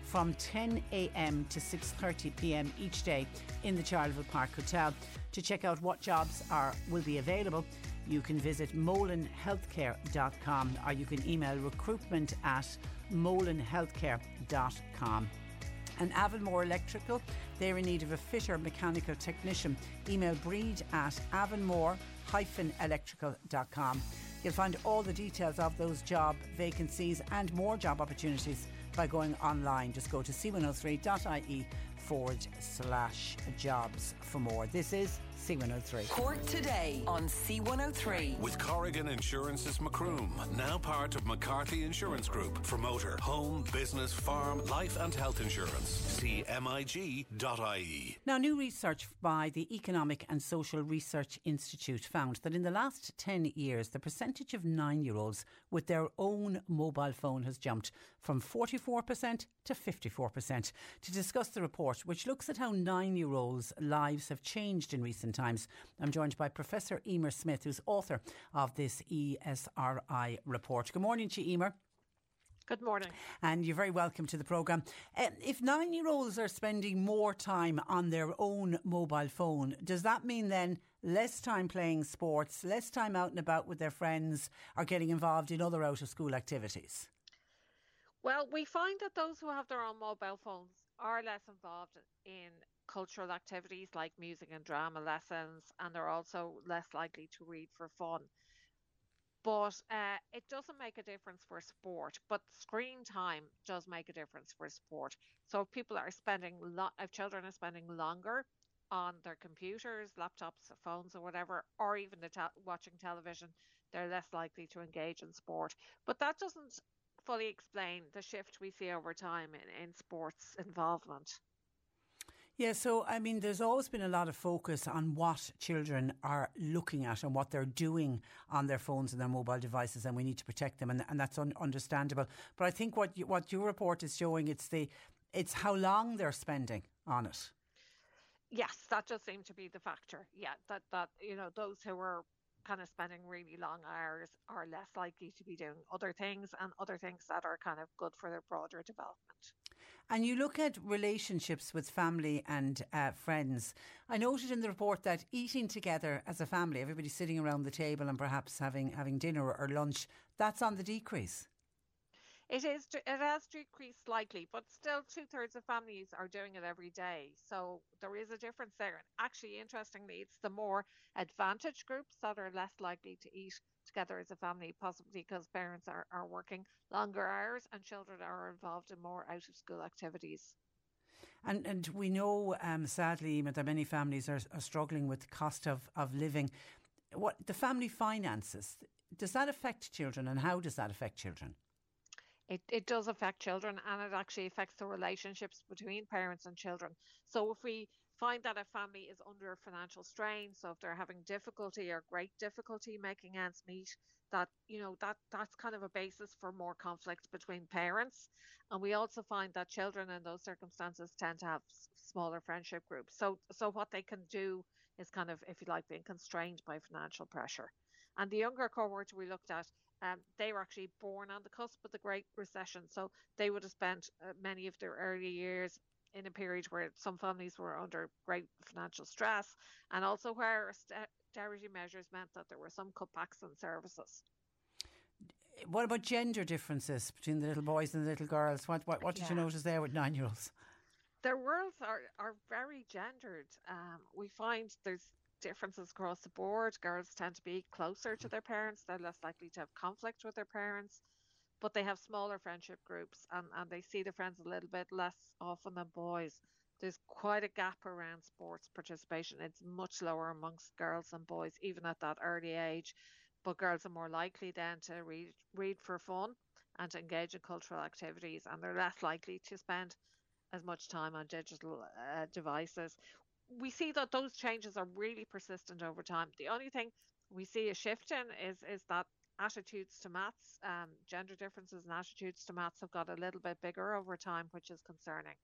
from 10 a.m. to 6:30 p.m. each day in the Charleville Park Hotel. To check out what jobs are will be available, you can visit mowlamhealthcare.com or you can email recruitment at mowlamhealthcare.com. And Avonmore Electrical, they're in need of a fitter mechanical technician. Email breed at avonmore-electrical.com. You'll find all the details of those job vacancies and more job opportunities by going online. Just go to c103.ie forward slash jobs for more. This is C103. Cork today on C103. With Corrigan Insurance's Macroom, now part of McCarthy Insurance Group for motor, home, business, farm, life and health insurance. CMIG.ie. Now, new research by the Economic and Social Research Institute found that in the last 10 years, the percentage of nine year olds with their own mobile phone has jumped from 44% to 54%. To discuss the report, which looks at how nine year olds' lives have changed in recent times, I'm joined by Professor Emer Smyth, who's author of this ESRI report. Good morning to you, Emer. Good morning. And you're very welcome to the programme. Uh, if nine year olds are spending more time on their own mobile phone, does that mean then less time playing sports, less time out and about with their friends, or getting involved in other out of school activities? Well, we find that those who have their own mobile phones are less involved in cultural activities like music and drama lessons, and they're also less likely to read for fun. But uh, it doesn't make a difference for sport. But screen time does make a difference for sport. So if people are spending, if children are spending longer on their computers, laptops, phones, or whatever, or even te- watching television, they're less likely to engage in sport. But that doesn't fully explain the shift we see over time in, in sports involvement. Yeah, so I mean, there's always been a lot of focus on what children are looking at and what they're doing on their phones and their mobile devices, and we need to protect them, and, and that's un- understandable. But I think what you, what your report is showing it's the it's how long they're spending on it. Yes, that does seem to be the factor. Yeah, that that you know those who are kind of spending really long hours are less likely to be doing other things and other things that are kind of good for their broader development. And you look at relationships with family and uh, friends. I noted in the report that eating together as a family, everybody sitting around the table and perhaps having having dinner or lunch, that's on the decrease. It is. It has decreased slightly, but still, two thirds of families are doing it every day. So there is a difference there. And actually, interestingly, it's the more advantaged groups that are less likely to eat together as a family, possibly because parents are, are working longer hours and children are involved in more out of school activities. And and we know, um, sadly, that many families are, are struggling with the cost of, of living. What the family finances does that affect children, and how does that affect children? It, it does affect children and it actually affects the relationships between parents and children. So if we find that a family is under financial strain, so if they're having difficulty or great difficulty making ends meet, that you know that that's kind of a basis for more conflict between parents. And we also find that children in those circumstances tend to have smaller friendship groups. So so what they can do is kind of, if you like, being constrained by financial pressure. And the younger cohort we looked at, um, they were actually born on the cusp of the Great Recession. So they would have spent uh, many of their early years in a period where some families were under great financial stress and also where austerity measures meant that there were some cutbacks in services. What about gender differences between the little boys and the little girls? What what, what did yeah. you notice there with nine year olds? Their worlds are, are very gendered. Um, we find there's differences across the board. Girls tend to be closer to their parents, they're less likely to have conflict with their parents, but they have smaller friendship groups and, and they see their friends a little bit less often than boys. There's quite a gap around sports participation. It's much lower amongst girls and boys, even at that early age. But girls are more likely then to read, read for fun and to engage in cultural activities, and they're less likely to spend as much time on digital uh, devices we see that those changes are really persistent over time. The only thing we see a shift in is is that attitudes to maths, um, gender differences and attitudes to maths have got a little bit bigger over time, which is concerning.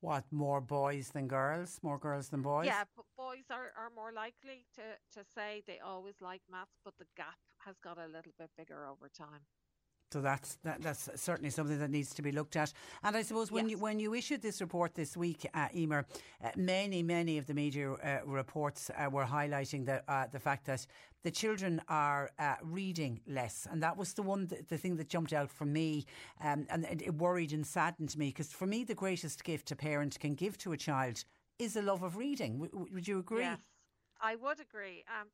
What more boys than girls? More girls than boys? Yeah, but boys are, are more likely to, to say they always like maths, but the gap has got a little bit bigger over time. So that's that, that's certainly something that needs to be looked at. And I suppose when yes. you when you issued this report this week, uh, Emer, uh, many many of the media uh, reports uh, were highlighting the uh, the fact that the children are uh, reading less, and that was the one th- the thing that jumped out for me, um, and it worried and saddened me because for me the greatest gift a parent can give to a child is a love of reading. W- would you agree? Yes, I would agree. Um,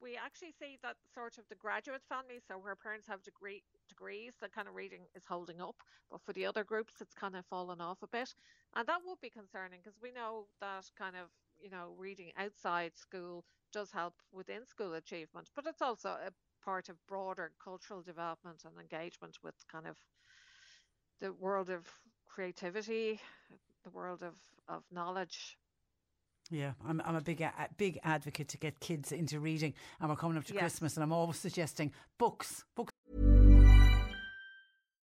we actually see that sort of the graduate families, so where parents have degree degrees, the kind of reading is holding up, but for the other groups, it's kind of fallen off a bit, and that would be concerning because we know that kind of you know reading outside school does help within school achievement, but it's also a part of broader cultural development and engagement with kind of the world of creativity, the world of, of knowledge yeah, I'm, I'm a big a big advocate to get kids into reading, and we're coming up to yes. Christmas, and I'm always suggesting books. Books.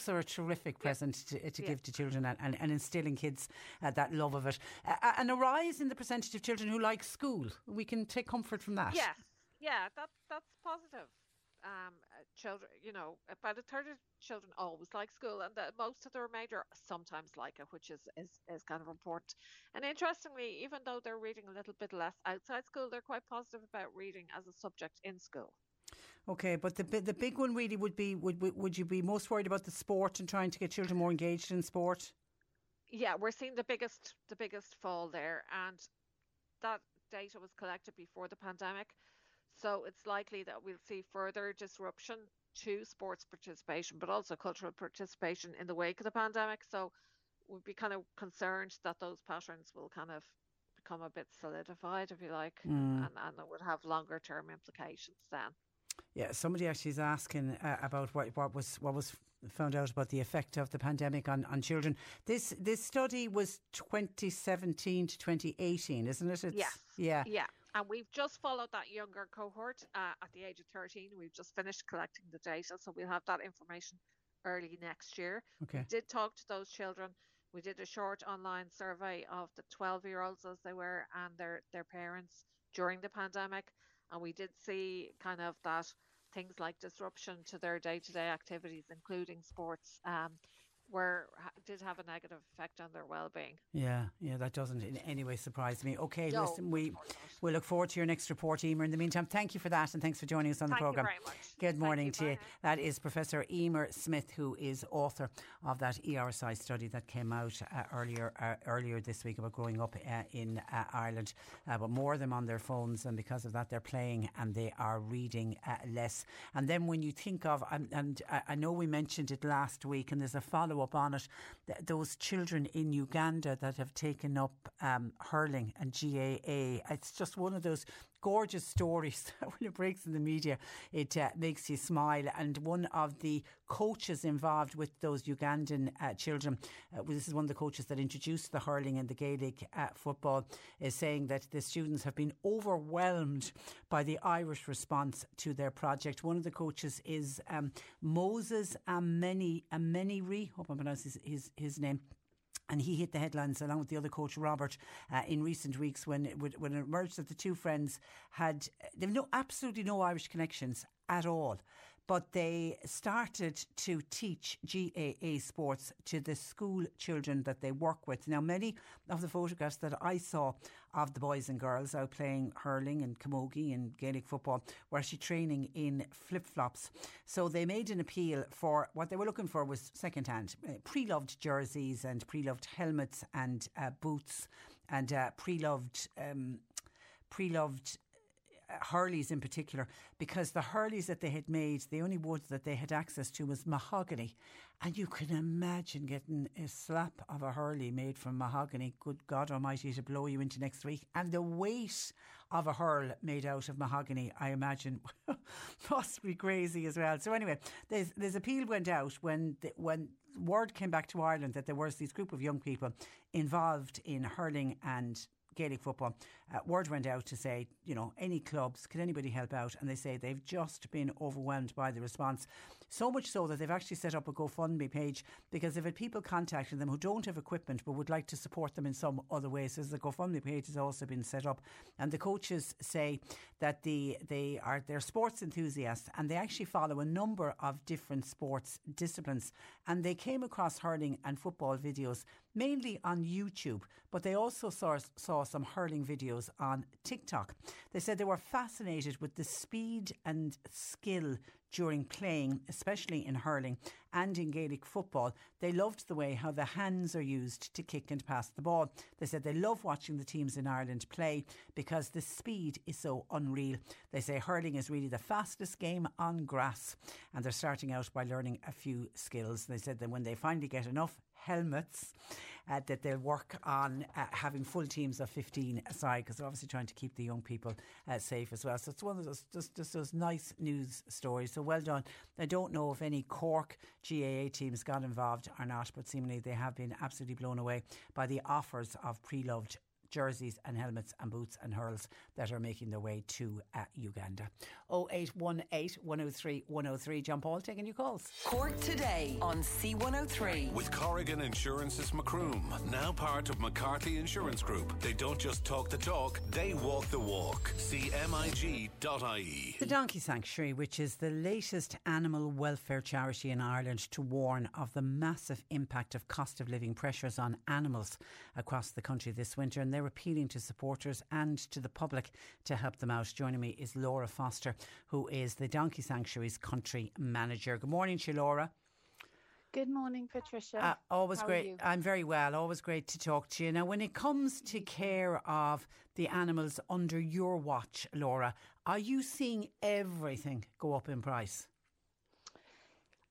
So a terrific present to, to yeah. give to children and, and, and instilling kids uh, that love of it. Uh, and a rise in the percentage of children who like school. We can take comfort from that. Yes, yeah, that, that's positive um, uh, children, you know, about a third of children always like school, and the, most of the remainder sometimes like it, which is, is, is kind of important. And interestingly, even though they're reading a little bit less outside school, they're quite positive about reading as a subject in school. Okay, but the the big one really would be would would you be most worried about the sport and trying to get children more engaged in sport? Yeah, we're seeing the biggest the biggest fall there, and that data was collected before the pandemic. So it's likely that we'll see further disruption to sports participation, but also cultural participation in the wake of the pandemic. So we'd be kind of concerned that those patterns will kind of become a bit solidified, if you like, mm. and, and it would have longer term implications then. Yeah, somebody actually is asking uh, about what, what was what was found out about the effect of the pandemic on, on children. This this study was 2017 to 2018, isn't it? It's, yes. Yeah. Yeah. And we've just followed that younger cohort uh, at the age of 13. We've just finished collecting the data, so we'll have that information early next year. Okay. We did talk to those children. We did a short online survey of the 12 year olds as they were and their, their parents during the pandemic. And we did see kind of that things like disruption to their day to day activities, including sports, um, were did have a negative effect on their well-being. Yeah, yeah, that doesn't in any way surprise me. Okay, no, listen, we we look forward to your next report, Emer. In the meantime, thank you for that, and thanks for joining us on thank the program. Good morning you, to you. That is Professor Emer Smyth, who is author of that ERSI study that came out uh, earlier uh, earlier this week about growing up uh, in uh, Ireland. Uh, but more of them on their phones, and because of that, they're playing and they are reading uh, less. And then when you think of, and, and I know we mentioned it last week, and there's a follow up on it. Th- those children in Uganda that have taken up um, hurling and GAA. It's just one of those gorgeous stories when it breaks in the media it uh, makes you smile. And one of the coaches involved with those Ugandan uh, children uh, well, this is one of the coaches that introduced the hurling and the Gaelic uh, football is saying that the students have been overwhelmed by the Irish response to their project. One of the coaches is um, Moses Ameni Ameniri hope I pronounced his, his, his name and he hit the headlines along with the other coach Robert uh, in recent weeks when it, when it emerged that the two friends had they've no absolutely no Irish connections at all but they started to teach GAA sports to the school children that they work with. Now, many of the photographs that I saw of the boys and girls out playing hurling and camogie and Gaelic football were actually training in flip flops. So they made an appeal for what they were looking for was second hand, uh, pre loved jerseys and pre loved helmets and uh, boots and uh, pre loved. Um, pre loved Hurleys in particular, because the Hurleys that they had made, the only wood that they had access to was mahogany. And you can imagine getting a slap of a Hurley made from mahogany, good God Almighty, to blow you into next week. And the weight of a hurl made out of mahogany, I imagine, must be crazy as well. So anyway, there's, there's appeal went out when the, when word came back to Ireland that there was this group of young people involved in hurling and Gaelic football, uh, word went out to say, you know, any clubs, can anybody help out? And they say they've just been overwhelmed by the response. So much so that they've actually set up a GoFundMe page because they've had people contacting them who don't have equipment but would like to support them in some other ways. So the GoFundMe page has also been set up. And the coaches say that the they are they're sports enthusiasts and they actually follow a number of different sports disciplines. And they came across hurling and football videos mainly on YouTube, but they also saw, saw some hurling videos on TikTok. They said they were fascinated with the speed and skill during playing, especially in hurling and in Gaelic football. They loved the way how the hands are used to kick and pass the ball. They said they love watching the teams in Ireland play because the speed is so unreal. They say hurling is really the fastest game on grass and they're starting out by learning a few skills. They said that when they finally get enough helmets uh, that they'll work on uh, having full teams of 15 aside because they're obviously trying to keep the young people uh, safe as well. So it's one of those just, just those nice news stories. So well done. I don't know if any Cork GAA teams got involved or not, but seemingly they have been absolutely blown away by the offers of pre-loved jerseys and helmets and boots and hurls that are making their way to uh, Uganda. 0818 103 103. John Paul taking your calls. Cork today on C103. With Corrigan Insurance's Macroom, now part of McCarthy Insurance Group. They don't just talk the talk, they walk the walk. CMIG.ie. The Donkey Sanctuary, which is the latest animal welfare charity in Ireland to warn of the massive impact of cost of living pressures on animals across the country this winter. And they're appealing to supporters and to the public to help them out. Joining me is Laura Foster, who is the Donkey Sanctuary's country manager. Good morning to you, Laura. Good morning, Patricia. Uh, always How great. I'm very well. Always great to talk to you. Now, when it comes to care of the animals under your watch, Laura, are you seeing everything go up in price?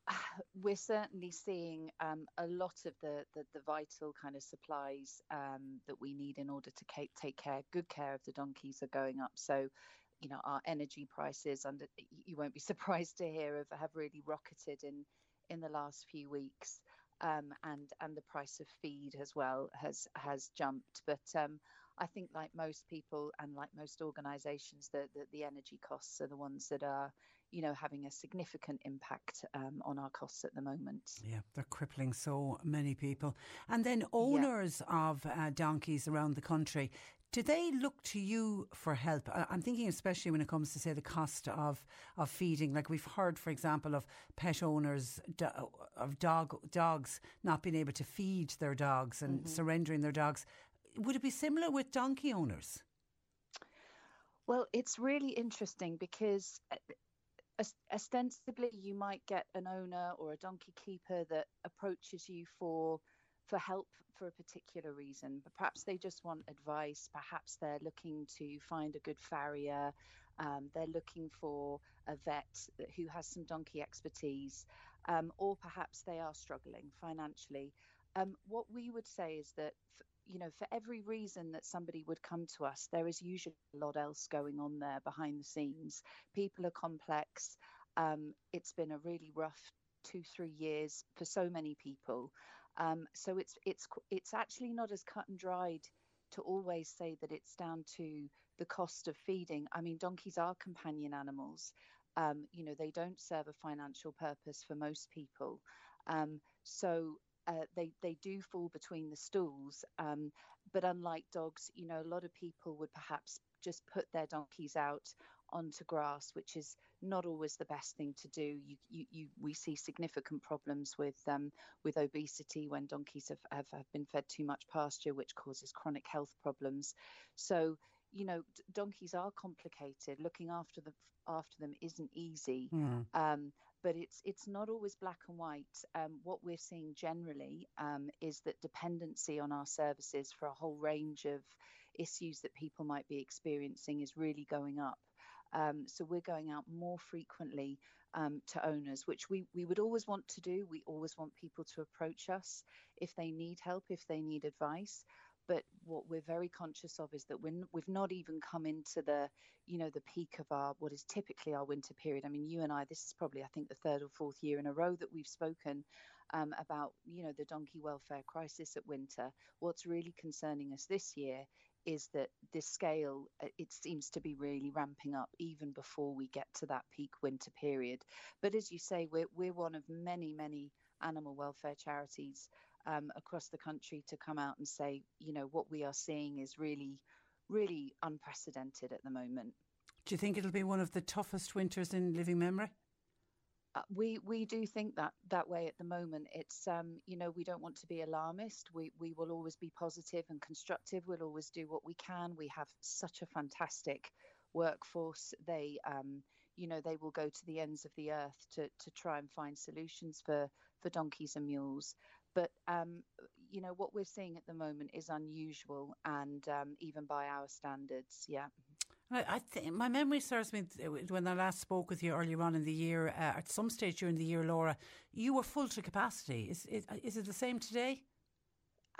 We're certainly seeing um, a lot of the, the, the vital kind of supplies um, that we need in order to ca- take care, good care of the donkeys are going up. So, you know, our energy prices, under you won't be surprised to hear of, have really rocketed in in the last few weeks. Um, and and the price of feed as well has has jumped. But um, I think, like most people and like most organisations, the, the the energy costs are the ones that are, you know, having a significant impact um, on our costs at the moment. Yeah, they're crippling so many people. And then owners of uh, donkeys around the country, do they look to you for help? I'm thinking especially when it comes to say the cost of, of feeding. Like we've heard, for example, of pet owners do, of dog dogs not being able to feed their dogs and surrendering their dogs. Would it be similar with donkey owners? Well, it's really interesting because uh, ostensibly you might get an owner or a donkey keeper that approaches you for for help for a particular reason, but perhaps they just want advice. Perhaps they're looking to find a good farrier. Um, they're looking for a vet who has some donkey expertise, um, or perhaps they are struggling financially. Um, what we would say is that, f- you know, for every reason that somebody would come to us, there is usually a lot else going on there behind the scenes. People are complex. Um, it's been a really rough two, three years for so many people. Um, so it's it's it's actually not as cut and dried to always say that it's down to the cost of feeding. I mean, donkeys are companion animals. Um, you know, they don't serve a financial purpose for most people. Um, so uh, they they do fall between the stools. Um, but unlike dogs, you know, a lot of people would perhaps just put their donkeys out onto grass, which is not always the best thing to do. You, you, you we see significant problems with um, with obesity when donkeys have, have, have been fed too much pasture, which causes chronic health problems. So you know, d- donkeys are complicated. Looking after them after them isn't easy. Mm. Um, but it's it's not always black and white. Um, what we're seeing generally um, is that dependency on our services for a whole range of issues that people might be experiencing is really going up. Um, so we're going out more frequently um, to owners, which we, we would always want to do. We always want people to approach us if they need help, if they need advice. But what we're very conscious of is that we're, we've not even come into the, you know, the peak of our what is typically our winter period. I mean, you and I, this is probably I think the third or fourth year in a row that we've spoken um, about, you know, the donkey welfare crisis at winter. What's really concerning us this year is that this scale uh, it seems to be really ramping up even before we get to that peak winter period but as you say we're, we're one of many many animal welfare charities um, across the country to come out and say you know what we are seeing is really really unprecedented at the moment Do you think it'll be one of the toughest winters in living memory? Uh, we we do think that that way at the moment. It's um, you know we don't want to be alarmist. We we will always be positive and constructive. We'll always do what we can. We have such a fantastic workforce. They um, you know they will go to the ends of the earth to to try and find solutions for for donkeys and mules. But um, you know what we're seeing at the moment is unusual and um, even by our standards. Yeah. I, I think my memory serves me when I last spoke with you earlier on in the year. Uh, at some stage during the year, Laura, you were full to capacity. Is, is is it the same today?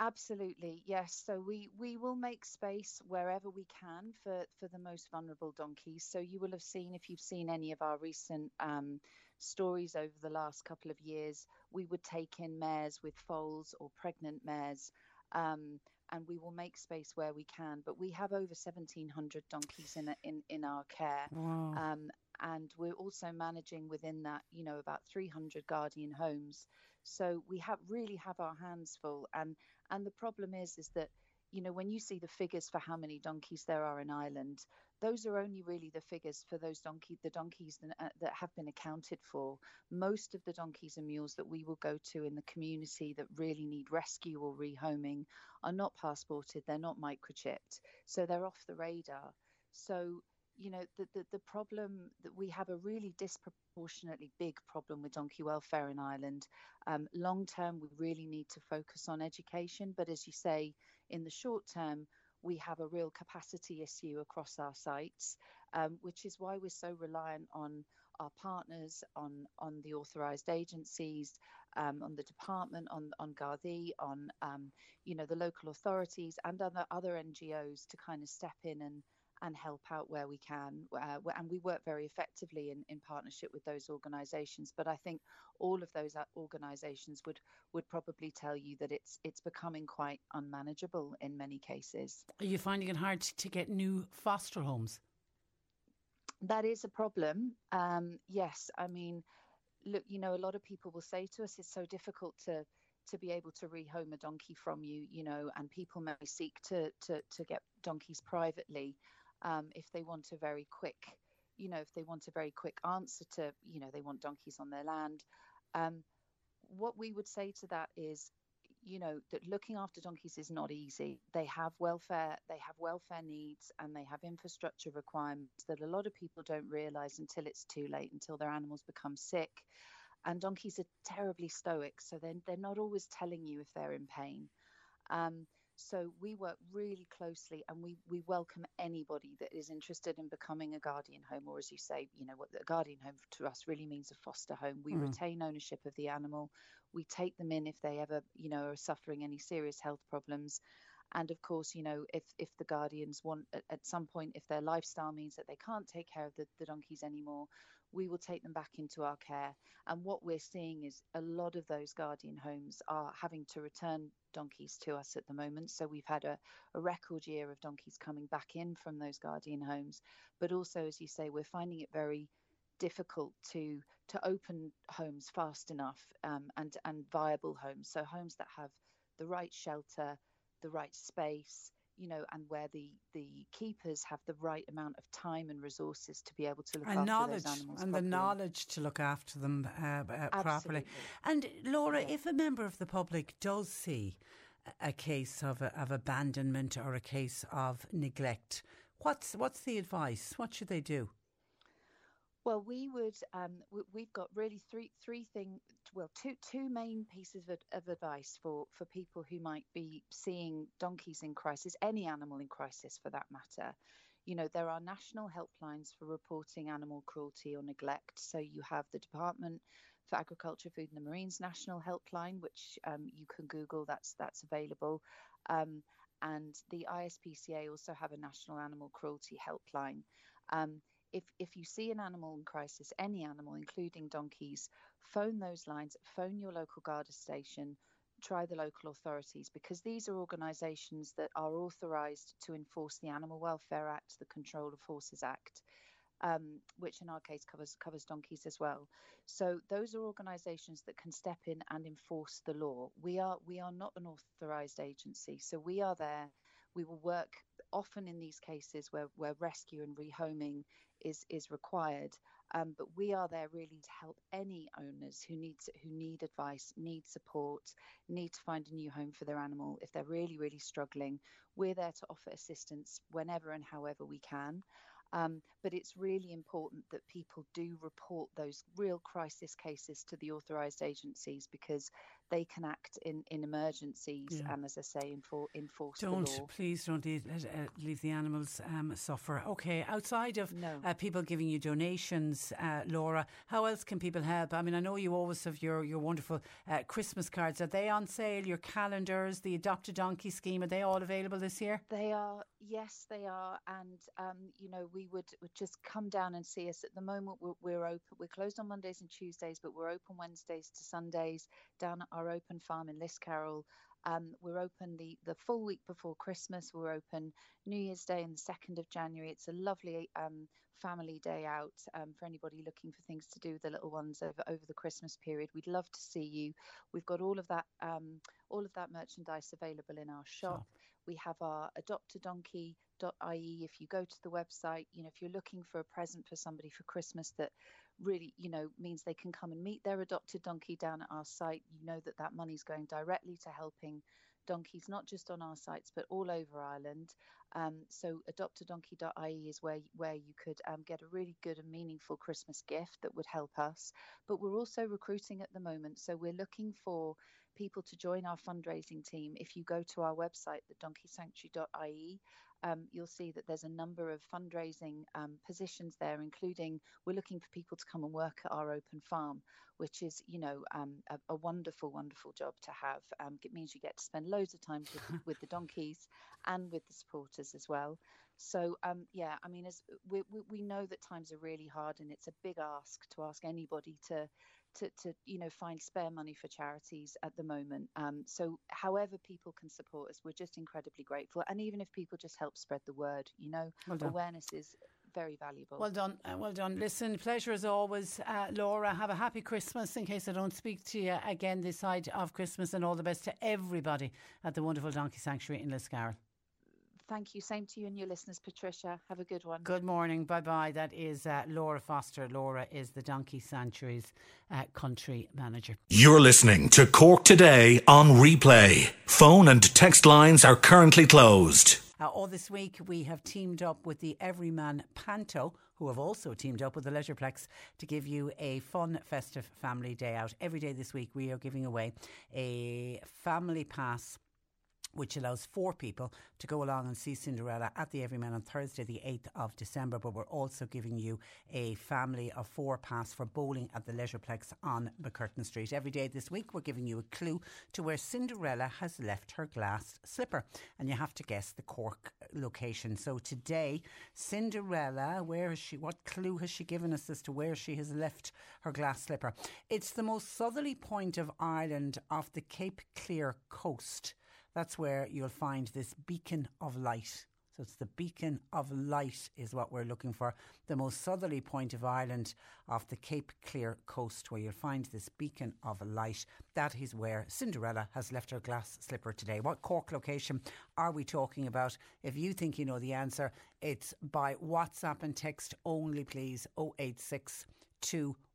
Absolutely, yes. So we we will make space wherever we can for for the most vulnerable donkeys. So you will have seen if you've seen any of our recent um, stories over the last couple of years, we would take in mares with foals or pregnant mares. Um, and we will make space where we can. But we have over 1,700 donkeys in in in our care, wow. um, and we're also managing within that, you know, about 300 guardian homes. So we have really have our hands full, and and the problem is is that you know when you see the figures for how many donkeys there are in Ireland, those are only really the figures for those donkey the donkeys that, uh, that have been accounted for. Most of the donkeys and mules that we will go to in the community that really need rescue or rehoming are not passported, they're not microchipped, so they're off the radar. So you know the, the, the problem that we have a really disproportionately big problem with donkey welfare in Ireland. Um, long term, we really need to focus on education, but as you say, in the short term, we have a real capacity issue across our sites, um, which is why we're so reliant on our partners, on on the authorised agencies, um, on the department, on on Gardaí, on um, you know the local authorities and other other NGOs to kind of step in and and help out where we can. Uh, and we work very effectively in, in partnership with those organisations. But I think all of those uh, organisations would would probably tell you that it's it's becoming quite unmanageable in many cases. Are you finding it hard to get new foster homes? That is a problem. Um, yes, I mean, look, you know, a lot of people will say to us, it's so difficult to to be able to rehome a donkey from you, you know, and people may seek to to to get donkeys privately um, if they want a very quick, you know, if they want a very quick answer to, you know, they want donkeys on their land. Um, what we would say to that is, you know, that looking after donkeys is not easy. They have welfare, they have welfare needs, and they have infrastructure requirements that a lot of people don't realise until it's too late, until their animals become sick. And donkeys are terribly stoic, so they're, they're not always telling you if they're in pain. Um, so we work really closely and we, we welcome anybody that is interested in becoming a guardian home, or as you say, you know, what a guardian home to us really means a foster home. We mm. retain ownership of the animal. We take them in if they ever, you know, are suffering any serious health problems. And of course, you know, if, if the guardians want at, at some point, if their lifestyle means that they can't take care of the, the donkeys anymore, we will take them back into our care. And what we're seeing is a lot of those guardian homes are having to return donkeys to us at the moment. So we've had a, a record year of donkeys coming back in from those guardian homes. But also, as you say, we're finding it very difficult to to open homes fast enough um, and and viable homes. So homes that have the right shelter, the right space, you know, and where the the keepers have the right amount of time and resources to be able to look and after knowledge those animals and properly. the knowledge to look after them uh, uh, properly. And Laura, yeah. if a member of the public does see a case of a, of abandonment or a case of neglect, what's what's the advice? What should they do? Well, we would. Um, we've got really three three thing. Well, two two main pieces of, of advice for for people who might be seeing donkeys in crisis, any animal in crisis for that matter. You know, there are national helplines for reporting animal cruelty or neglect. So you have the Department for Agriculture, Food and the Marines National Helpline, which um, you can Google. That's that's available. Um, and the ISPCA also have a National Animal Cruelty Helpline. Um, if if you see an animal in crisis, any animal, including donkeys, phone those lines, phone your local Garda station, try the local authorities because these are organisations that are authorised to enforce the Animal Welfare Act, the Control of Horses Act. Um, which in our case covers covers donkeys as well. So those are organisations that can step in and enforce the law. We are we are not an authorised agency, so we are there. We will work often in these cases where, where rescue and rehoming is is required. Um, but we are there really to help any owners who need who need advice, need support, need to find a new home for their animal. If they're really really struggling, we're there to offer assistance whenever and however we can. Um, but it's really important that people do report those real crisis cases to the authorised agencies because they can act in, in emergencies yeah. and, as I say, enfor- enforce don't, the law. Please don't leave, uh, leave the animals um, suffer. Okay, outside of no. uh, people giving you donations, uh, Laura, how else can people help? I mean, I know you always have your, your wonderful uh, Christmas cards. Are they on sale? Your calendars, the Adopt a Donkey scheme, are they all available this year? They are, yes, they are. And, um, you know, we would, would just come down and see us. At the moment, we're, we're open. We're closed on Mondays and Tuesdays, but we're open Wednesdays to Sundays down at our our open farm in Liscarroll. Um, we're open the, the full week before Christmas. We're open New Year's Day and the 2nd of January. It's a lovely um, family day out um, for anybody looking for things to do with the little ones over, over the Christmas period. We'd love to see you. We've got all of that um, all of that merchandise available in our shop. We have our adoptadonkey.ie. If you go to the website, you know, if you're looking for a present for somebody for Christmas that really, you know, means they can come and meet their adopted donkey down at our site. You know that that money's going directly to helping donkeys, not just on our sites, but all over Ireland. Um, so adoptadonkey.ie is where where you could um, get a really good and meaningful Christmas gift that would help us. But we're also recruiting at the moment, so we're looking for people to join our fundraising team. If you go to our website, thedonkeysanctuary.ie, um, you'll see that there's a number of fundraising um, positions there, including we're looking for people to come and work at our open farm, which is, you know, um, a, a, wonderful, wonderful job to have. Um, it means you get to spend loads of time with, with the donkeys and with the supporters as well. So um, yeah, I mean, as we, we, we know that times are really hard, and it's a big ask to ask anybody to to, to you know find spare money for charities at the moment. Um, so however people can support us, we're just incredibly grateful. And even if people just help spread the word, you know, well awareness is very valuable. Well done, uh, well done. Listen, pleasure as always, uh, Laura. Have a happy Christmas. In case I don't speak to you again this side of Christmas, and all the best to everybody at the wonderful Donkey Sanctuary in Liscar. Thank you. Same to you and your listeners, Patricia. Have a good one. Good morning. Bye bye. That is uh, Laura Foster. Laura is the Donkey Sanctuary's uh, country manager. You're listening to Cork Today on replay. Phone and text lines are currently closed. Uh, all this week, we have teamed up with the Everyman Panto, who have also teamed up with the Leisureplex to give you a fun, festive family day out. Every day this week, we are giving away a family pass which allows four people to go along and see Cinderella at the Everyman on Thursday, the 8th of December. But we're also giving you a family of four pass for bowling at the Leisureplex on MacCurtain Street. Every day this week, we're giving you a clue to where Cinderella has left her glass slipper. And you have to guess the Cork location. So today, Cinderella, where is she? What clue has she given us as to where she has left her glass slipper? It's the most southerly point of Ireland off the Cape Clear coast. That's where you'll find this beacon of light. So it's the beacon of light is what we're looking for. The most southerly point of Ireland off the Cape Clear coast where you'll find this beacon of light. That is where Cinderella has left her glass slipper today. What Cork location are we talking about? If you think you know the answer, it's by WhatsApp and text only please 086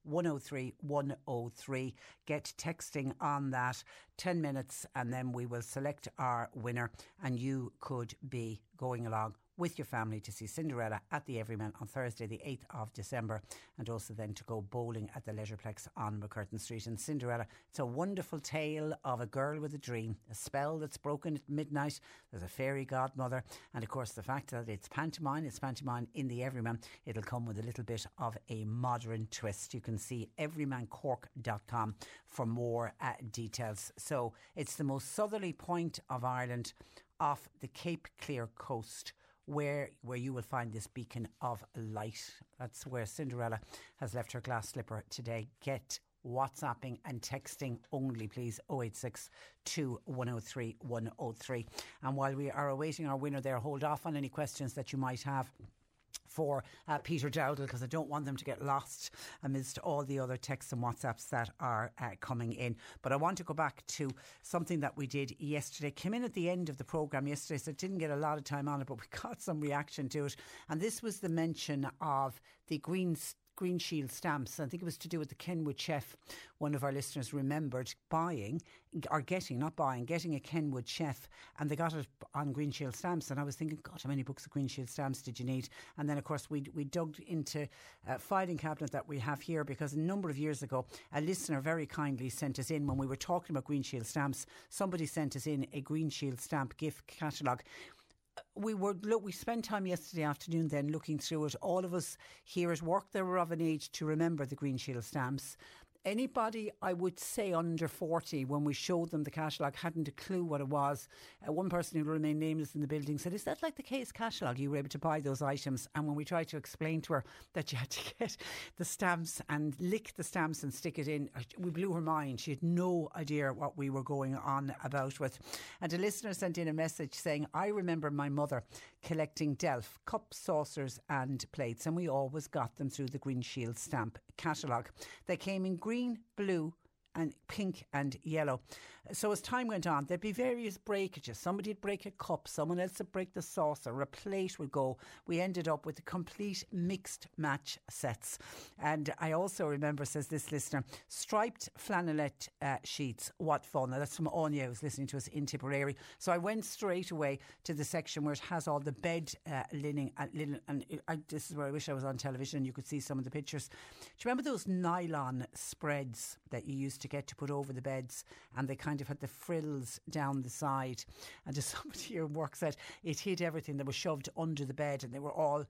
103 103. Get texting on that 10 minutes and then we will select our winner and you could be going along with your family to see Cinderella at the Everyman on Thursday, the 8th of December, and also then to go bowling at the Leisureplex on MacCurtain Street. And Cinderella, it's a wonderful tale of a girl with a dream, a spell that's broken at midnight. There's a fairy godmother, and of course, the fact that it's pantomime, it's pantomime in the Everyman, it'll come with a little bit of a modern twist. You can see everymancork.com for more uh, details. So it's the most southerly point of Ireland off the Cape Clear coast where where you will find this beacon of light. That's where Cinderella has left her glass slipper today. Get WhatsApping and texting only, please. 086 103 103. And while we are awaiting our winner there, hold off on any questions that you might have for uh, Peter Dowdall because I don't want them to get lost amidst all the other texts and WhatsApps that are uh, coming in. But I want to go back to something that we did yesterday. Came in at the end of the programme yesterday, so didn't get a lot of time on it, but we got some reaction to it. And this was the mention of the Green Green Shield stamps. I think it was to do with the Kenwood chef. One of our listeners remembered buying or getting, not buying, getting a Kenwood chef, and they got it on Green Shield stamps. And I was thinking, God, how many books of Green Shield stamps did you need? And then, of course, we, we dug into a filing cabinet that we have here because a number of years ago, a listener very kindly sent us in when we were talking about Green Shield stamps. Somebody sent us in a Green Shield stamp gift catalogue we were look we spent time yesterday afternoon then looking through it. All of us here at work they were of an age to remember the green shield stamps anybody, I would say, under 40, when we showed them the catalogue, hadn't a clue what it was. Uh, one person who remained nameless in the building said, Is that like the Kays catalogue? You were able to buy those items. And when we tried to explain to her that you had to get the stamps and lick the stamps and stick it in, uh, we blew her mind. She had no idea what we were going on about with. And a listener sent in a message saying, I remember my mother collecting Delf cups, saucers, and plates, and we always got them through the Green Shield stamp catalogue. They came in green, blue, and pink and yellow. So as time went on, there'd be various breakages. Somebody'd break a cup, someone else would break the saucer, a plate would go. We ended up with complete mixed match sets. And I also remember, says this listener, striped flannelette uh, sheets. What fun. Now, that's from Anya, who's listening to us in Tipperary. So I went straight away to the section where it has all the bed uh, linen, uh, linen. And I, this is where I wish I was on television and you could see some of the pictures. Do you remember those nylon spreads that you used to get to put over the beds? And they kind of had the frills down the side. And as somebody here work said, it hid everything that was shoved under the bed, and they were all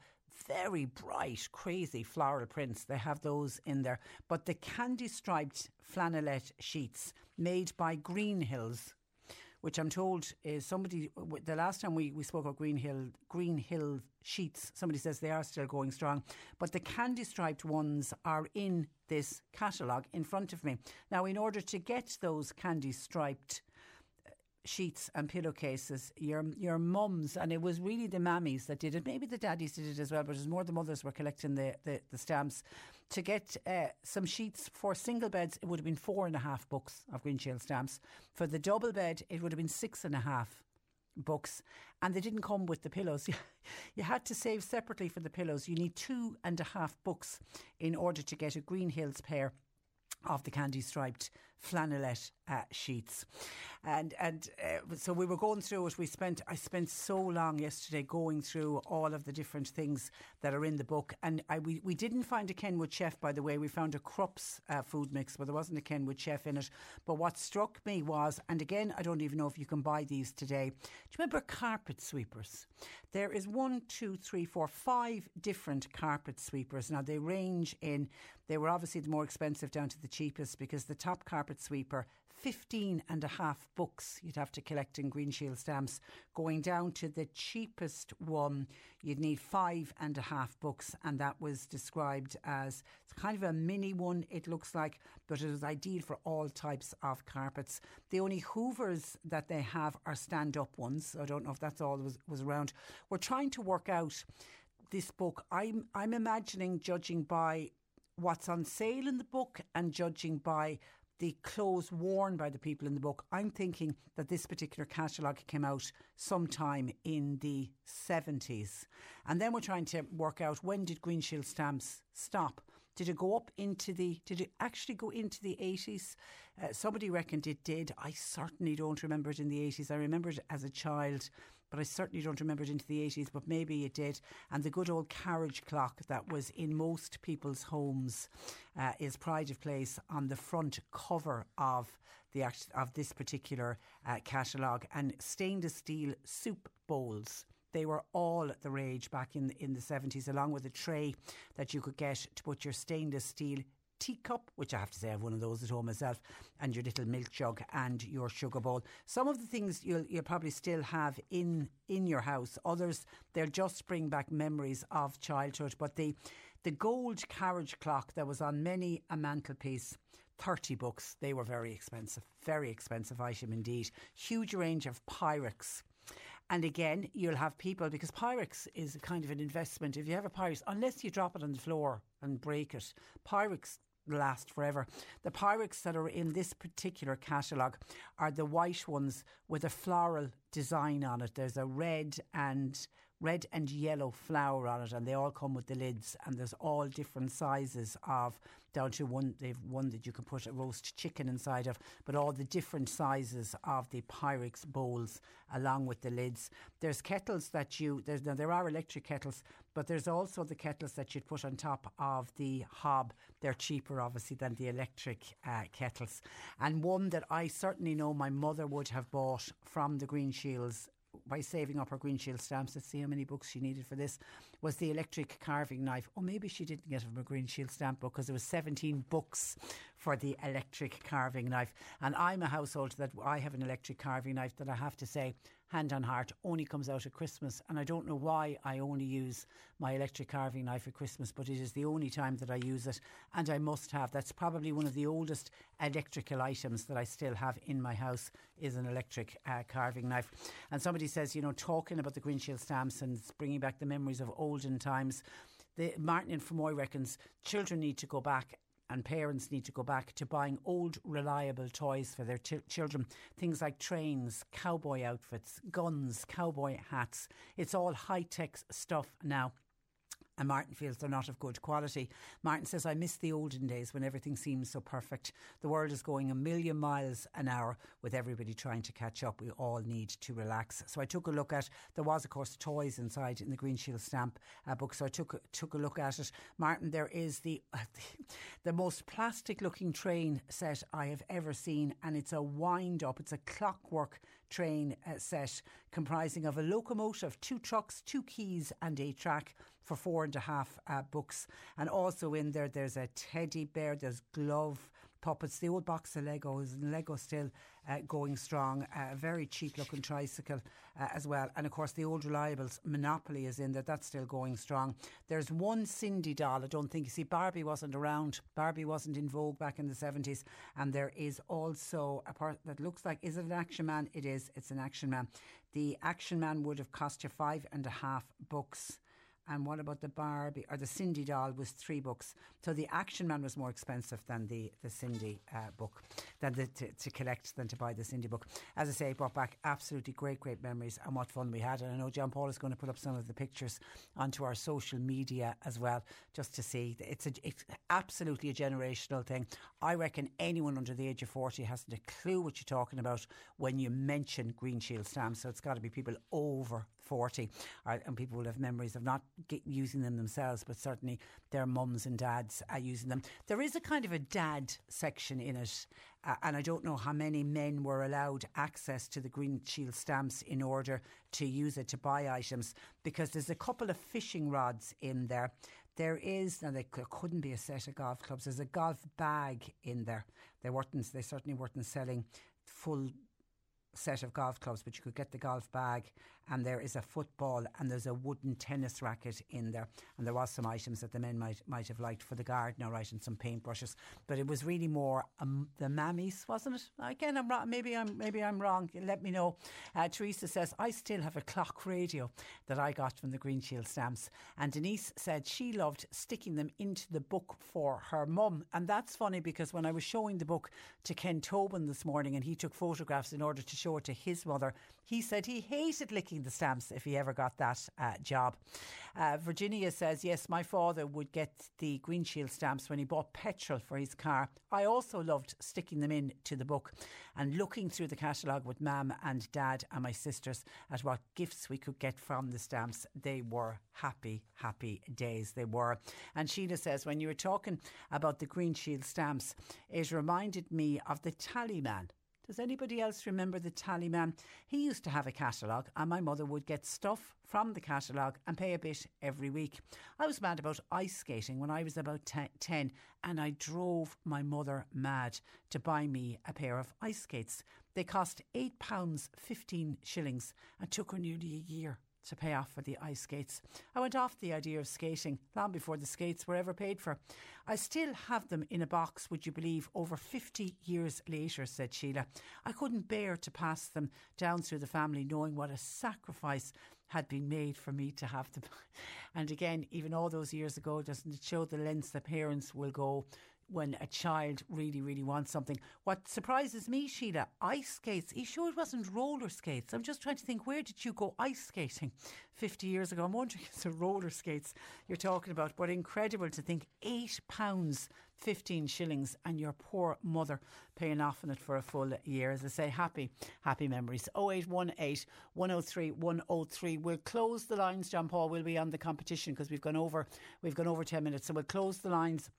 very bright, crazy floral prints. They have those in there. But the candy striped flannelette sheets made by Greenhills which I'm told is somebody. The last time we, we spoke of Green Hill, Green Hill sheets, somebody says they are still going strong, but the candy striped ones are in this catalogue in front of me. Now, in order to get those candy striped sheets and pillowcases, your your mums, and it was really the mammies that did it. Maybe the daddies did it as well, but it was more the mothers were collecting the, the, the stamps. To get uh, some sheets for single beds, it would have been four and a half books of Green Shield stamps. For the double bed, it would have been six and a half books and they didn't come with the pillows. you had to save separately for the pillows. You need two and a half books in order to get a Green Hills pair of the candy striped flannelette uh, sheets. And and uh, so we were going through it. We spent I spent so long yesterday going through all of the different things that are in the book. And I, we, we didn't find a Kenwood chef, by the way. We found a Krups uh, food mix, but there wasn't a Kenwood chef in it. But what struck me was, and again, I don't even know if you can buy these today. Do you remember carpet sweepers? There is one, two, three, four, five different carpet sweepers. Now they range in. They were obviously the more expensive down to the cheapest because the top carpet sweeper 15 and a half books you'd have to collect in Green Shield stamps. Going down to the cheapest one, you'd need five and a half books, and that was described as it's kind of a mini one, it looks like, but it is ideal for all types of carpets. The only hoovers that they have are stand up ones. I don't know if that's all that was, was around. We're trying to work out this book. I'm, I'm imagining, judging by what's on sale in the book and judging by the clothes worn by the people in the book. I'm thinking that this particular catalogue came out sometime in the 70s. And then we're trying to work out when did Green Shield stamps stop? Did it go up into the, did it actually go into the 80s? Uh, somebody reckoned it did. I certainly don't remember it in the 80s. I remember it as a child but I certainly don't remember it into the 80s, but maybe it did. And the good old carriage clock that was in most people's homes uh, is pride of place on the front cover of the act, of this particular uh, catalogue. And stainless steel soup bowls they were all the rage back in in the 70s along with a tray that you could get to put your stainless steel teacup, which I have to say I have one of those at home myself, and your little milk jug and your sugar bowl. Some of the things you'll, you'll probably still have in in your house. Others they'll just bring back memories of childhood. But the the gold carriage clock that was on many a mantelpiece. 30 books. They were very expensive, very expensive item indeed. Huge range of Pyrex. And again, you'll have people because Pyrex is a kind of an investment. If you have a Pyrex, unless you drop it on the floor and break it, Pyrex last forever. The Pyrex that are in this particular catalogue are the white ones with a floral design on it. There's a red and red and yellow flower on it, and they all come with the lids, and there's all different sizes of down to one. They've one that you can put a roast chicken inside of, but all the different sizes of the Pyrex bowls along with the lids. There's kettles that you there's now there are electric kettles, but there's also the kettles that you'd put on top of the hob. They're cheaper, obviously, than the electric uh, kettles. And one that I certainly know my mother would have bought from the Green Shields by saving up her Green Shield stamps, let's see how many books she needed for this, was the electric carving knife. Or maybe she didn't get it from a Green Shield stamp book because there was 17 books for the electric carving knife. And I'm a household that I have an electric carving knife that I have to say hand on heart, only comes out at Christmas. And I don't know why I only use my electric carving knife at Christmas, but it is the only time that I use it. And I must have. That's probably one of the oldest electrical items that I still have in my house is an electric uh, carving knife. And somebody says, you know, talking about the Green Shield stamps and bringing back the memories of olden times. The Martin in Fermoy reckons children need to go back and parents need to go back to buying old, reliable toys for their ch- children. Things like trains, cowboy outfits, guns, cowboy hats. It's all high tech stuff now and Martin feels they're not of good quality. Martin says, I miss the olden days when everything seems so perfect. The world is going a million miles an hour with everybody trying to catch up. We all need to relax. So I took a look at, there was, of course, toys inside in the Green Shield stamp uh, book. So I took, took a look at it. Martin, there is the, uh, the, the most plastic looking train set I have ever seen, and it's a wind up, it's a clockwork train uh, set comprising of a locomotive, two trucks, two keys, and a track for four and a half uh, books. And also in there, there's a teddy bear, there's glove puppets, the old box of Legos, and Lego still uh, going strong. A uh, very cheap looking tricycle uh, as well. And of course, the old reliables, Monopoly is in there, that's still going strong. There's one Sindy doll, I don't think, you see, Barbie wasn't around. Barbie wasn't in vogue back in the 70s. And there is also a part that looks like, is it an action man? It is, it's an action man. The action man would have cost you five and a half bucks and what about the Barbie or the Sindy doll was three books. So the Action Man was more expensive than the the Sindy uh, book, than the, to, to, collect than to buy the Sindy book. As I say, it brought back absolutely great, great memories and what fun we had. And I know John Paul is going to put up some of the pictures onto our social media as well, just to see. It's a, it's absolutely a generational thing. I reckon anyone under the age of forty hasn't a clue what you're talking about when you mention Green Shield stamps. So it's got to be people over 40, and people will have memories of not using them themselves, but certainly their mums and dads are using them. There is a kind of a dad section in it, uh, and I don't know how many men were allowed access to the Green Shield stamps in order to use it to buy items, because there's a couple of fishing rods in there. There is now there couldn't be a set of golf clubs. There's a golf bag in there. They weren't. They certainly weren't selling full set of golf clubs, but you could get the golf bag, and there is a football, and there's a wooden tennis racket in there, and there was some items that the men might might have liked for the garden, right, and some paintbrushes. But it was really more um, the mammies, wasn't it? Again, I'm wrong. Maybe I'm maybe I'm wrong. Let me know. Uh, Teresa says I still have a clock radio that I got from the Green Shield stamps, and Denise said she loved sticking them into the book for her mum, and that's funny because when I was showing the book to Ken Tobin this morning, and he took photographs in order to show it to his mother. He said he hated licking the stamps if he ever got that uh, job. Uh, Virginia says, Yes, my father would get the Green Shield stamps when he bought petrol for his car. I also loved sticking them in to the book and looking through the catalogue with mum and dad and my sisters at what gifts we could get from the stamps. They were happy, happy days. They were. And Sheila says, When you were talking about the Green Shield stamps, it reminded me of the Tallyman does anybody else remember the tallyman? He used to have a catalogue, and my mother would get stuff from the catalogue and pay a bit every week. I was mad about ice skating when I was about 10, and I drove my mother mad to buy me a pair of ice skates. They cost £8, 15 shillings, and took her nearly a year to pay off for the ice skates. I went off the idea of skating long before the skates were ever paid for. I still have them in a box, would you believe, over 50 years later, said Sheila. I couldn't bear to pass them down through the family, knowing what a sacrifice had been made for me to have them. And again, even all those years ago, doesn't it show the lengths that parents will go when a child really, really wants something. What surprises me, Sheila, ice skates. Are you sure it wasn't roller skates? I'm just trying to think, where did you go ice skating 50 years ago? I'm wondering if it's roller skates you're talking about. But incredible to think £8, 15 shillings, and your poor mother paying off on it for a full year. As I say, happy, happy memories. 0818 103 103. We'll close the lines, John Paul. We'll be on the competition because we've gone over, we've gone over 10 minutes. So we'll close the lines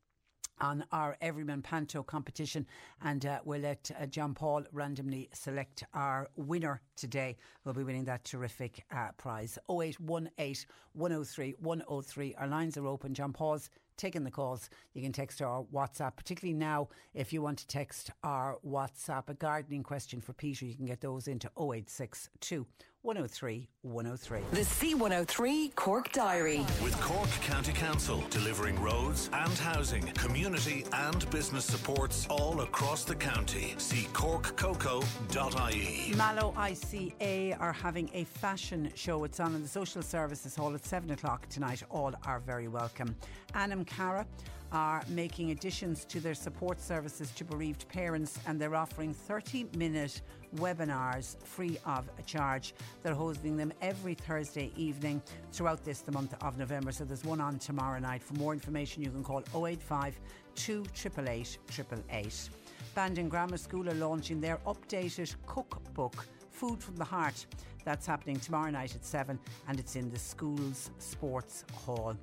on our Everyman Panto competition, and uh, we'll let uh, John Paul randomly select our winner today. We'll be winning that terrific uh, prize. 0818 103 103. Our lines are open. John Paul's taking the calls. You can text our WhatsApp, particularly now if you want to text our WhatsApp a gardening question for Peter. You can get those into 0862 103 103. The C103 Cork Diary. With Cork County Council delivering roads and housing, community and business supports all across the county. See corkcoco.ie. Mallow ICA are having a fashion show. It's on in the Social Services Hall at 7 o'clock tonight. All are very welcome. Anam Cara are making additions to their support services to bereaved parents and they're offering 30 minute webinars free of charge. They're hosting them every Thursday evening throughout this the month of November. So there's one on tomorrow night. For more information, you can call 085 2888 888. Bandon Grammar School are launching their updated cookbook, Food from the Heart. That's happening tomorrow night at 7 and it's in the school's sports hall.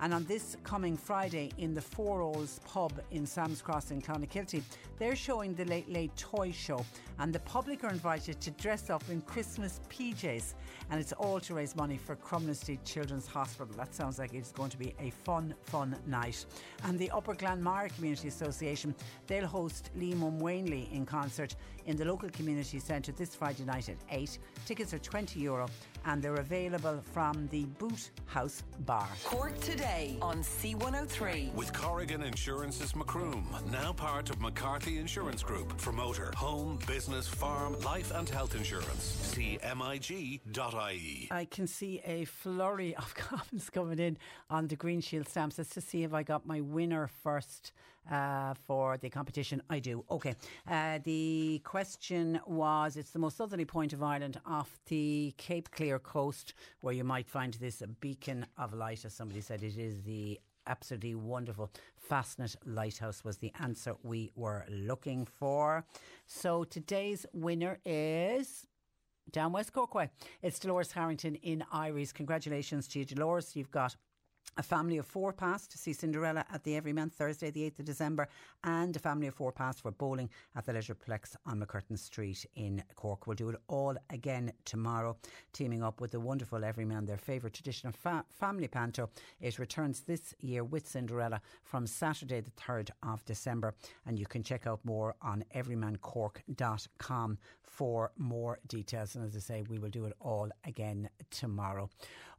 And on this coming Friday in the Four Alls pub in Sam's Cross in Clonakilty, they're showing the Late Late Toy Show. And the public are invited to dress up in Christmas PJs. And it's all to raise money for Crumlin Children's Hospital. That sounds like it's going to be a fun, fun night. And the Upper Glanmire Community Association, they'll host Lee Mumwanley in concert in the local community centre this Friday night at 8. Tickets are 20 euro and they're available from the Boot House Bar. Cork today on C103. With Corrigan Insurance's Macroom, now part of McCarthy Insurance Group for motor, home, business, farm, life and health insurance. See MIG.ie. I can see a flurry of comments coming in on the Green Shield stamps. Let's just see if I got my winner first. Uh, for the competition. I do. Okay. Uh, the question was it's the most southerly point of Ireland off the Cape Clear coast where you might find this beacon of light, as somebody said. It is the absolutely wonderful Fastnet Lighthouse was the answer we were looking for. So today's winner is down West Corkway. It's Dolores Harrington in Eyeries. Congratulations to you, Dolores. You've got a family of four passed to see Cinderella at the Everyman Thursday, the 8th of December, and a family of four passed for bowling at the Leisureplex on MacCurtain Street in Cork. We'll do it all again tomorrow, teaming up with the wonderful Everyman, their favourite traditional fa- family panto. It returns this year with Cinderella from Saturday, the 3rd of December, and you can check out more on everymancork.com for more details. And as I say, we will do it all again tomorrow.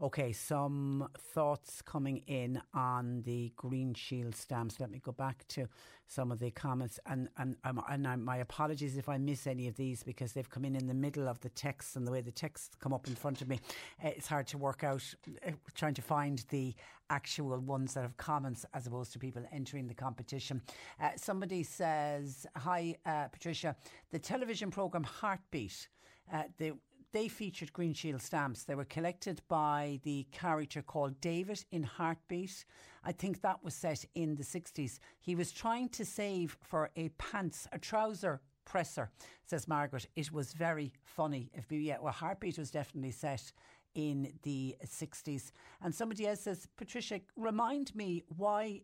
Okay, some thoughts coming in on the Green Shield stamps. Let me go back to some of the comments, and and um, and I'm, my apologies if I miss any of these because they've come in in the middle of the text and the way the texts come up in front of me. Uh, it's hard to work out uh, trying to find the actual ones that have comments as opposed to people entering the competition. Uh, somebody says, "Hi, uh, Patricia. The television program Heartbeat." Uh, the they featured Green Shield stamps. They were collected by the character called David in Heartbeat. I think that was set in the 60s. He was trying to save for a pants, a trouser presser, says Margaret. It was very funny. If yeah, well, Heartbeat was definitely set in the 60s. And somebody else says, Patricia, remind me why,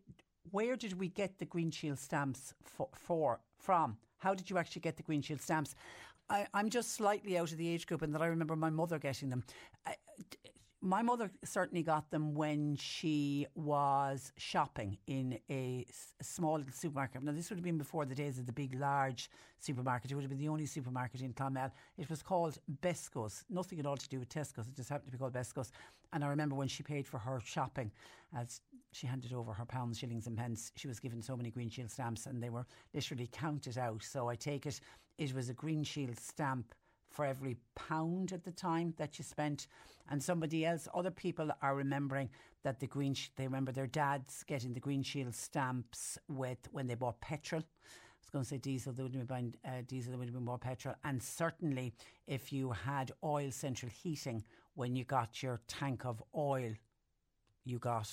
where did we get the Green Shield stamps for, for from? How did you actually get the Green Shield stamps? I, am just slightly out of the age group and that I remember my mother getting them. I, my mother certainly got them when she was shopping in a, a, small little supermarket. Now, this would have been before the days of the big, large supermarket. It would have been the only supermarket in Clonmel. It was called Besco's. Nothing at all to do with Tesco's. It just happened to be called Besco's. And I remember when she paid for her shopping, as she handed over her pounds, shillings, and pence, she was given so many Green Shield stamps and they were literally counted out. So I take it it was a Green Shield stamp for every pound at the time that you spent. And somebody else, other people are remembering that the green, they remember their dads getting the Green Shield stamps with when they bought petrol. I was going to say diesel, they wouldn't have been uh, diesel, they would have been more petrol. And certainly if you had oil central heating when you got your tank of oil, you got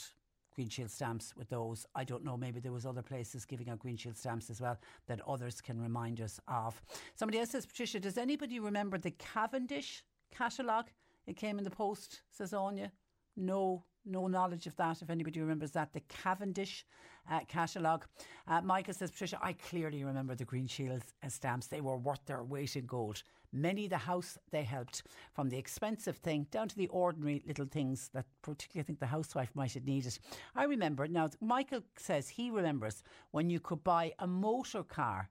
Green Shield stamps with those. I don't know, maybe there was other places giving out Green Shield stamps as well that others can remind us of. Somebody else says, Patricia, does anybody remember the Cavendish catalogue? It came in the post, says Anya. No, no knowledge of that. If anybody remembers that, the Cavendish uh, catalogue. Uh, Michael says, Patricia, I clearly remember the Green Shields uh, stamps. They were worth their weight in gold. Many the house they helped, from the expensive thing down to the ordinary little things that particularly I think the housewife might have needed. I remember, now Michael says he remembers when you could buy a motor car,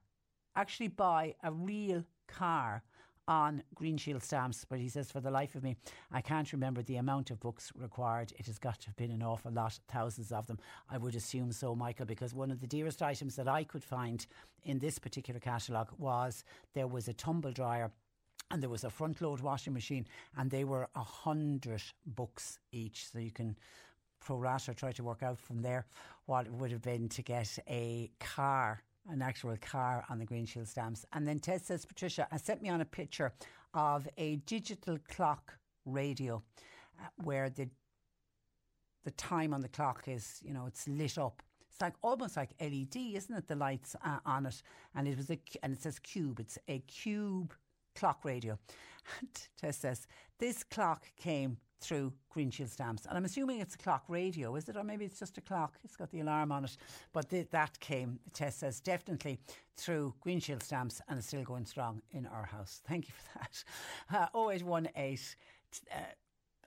actually buy a real car on Green Shield stamps, but he says, for the life of me, I can't remember the amount of books required. It has got to have been an awful lot, thousands of them. I would assume so, Michael, because one of the dearest items that I could find in this particular catalogue was there was a tumble dryer and there was a front load washing machine, and they were a hundred books each. So you can pro rata try to work out from there what it would have been to get a car an actual car on the Green Shield stamps. And then Ted says, Patricia, I sent me on a picture of a digital clock radio uh, where the the time on the clock is, you know, it's lit up. It's like almost like LED, isn't it? The lights uh, on it, and it was a and it says cube. It's a cube clock radio. And Ted says this clock came through Green Shield stamps. And I'm assuming it's a clock radio, is it? Or maybe it's just a clock. It's got the alarm on it. But th- that came, the test says, definitely through Green Shield stamps and it's still going strong in our house. Thank you for that. Uh, 0818 uh,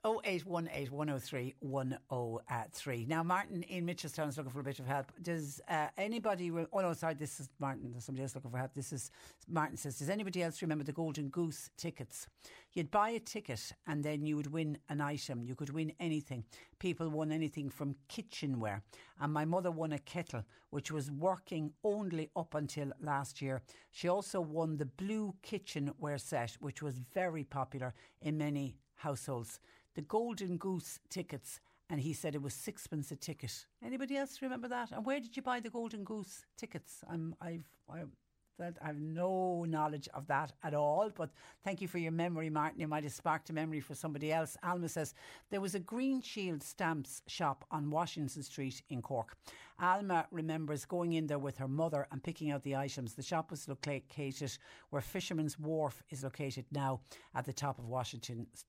0818 103 103. Now, Martin in Mitchelstown is looking for a bit of help. Does uh, anybody, re- oh no, sorry, this is Martin. There's somebody else looking for help. This is Martin says, Does anybody else remember the Golden Goose tickets? You'd buy a ticket and then you would win an item. You could win anything. People won anything from kitchenware. And my mother won a kettle, which was working only up until last year. She also won the blue kitchenware set, which was very popular in many households the Golden Goose tickets, and he said it was sixpence a ticket. Anybody else remember that? And where did you buy the Golden Goose tickets? I'm, I've, I, that I have no knowledge of that at all. But thank you for your memory, Martin. You might have sparked a memory for somebody else. Alma says there was a Green Shield stamps shop on Washington Street in Cork. Alma remembers going in there with her mother and picking out the items. The shop was located where Fisherman's Wharf is located now at the top of Washington Street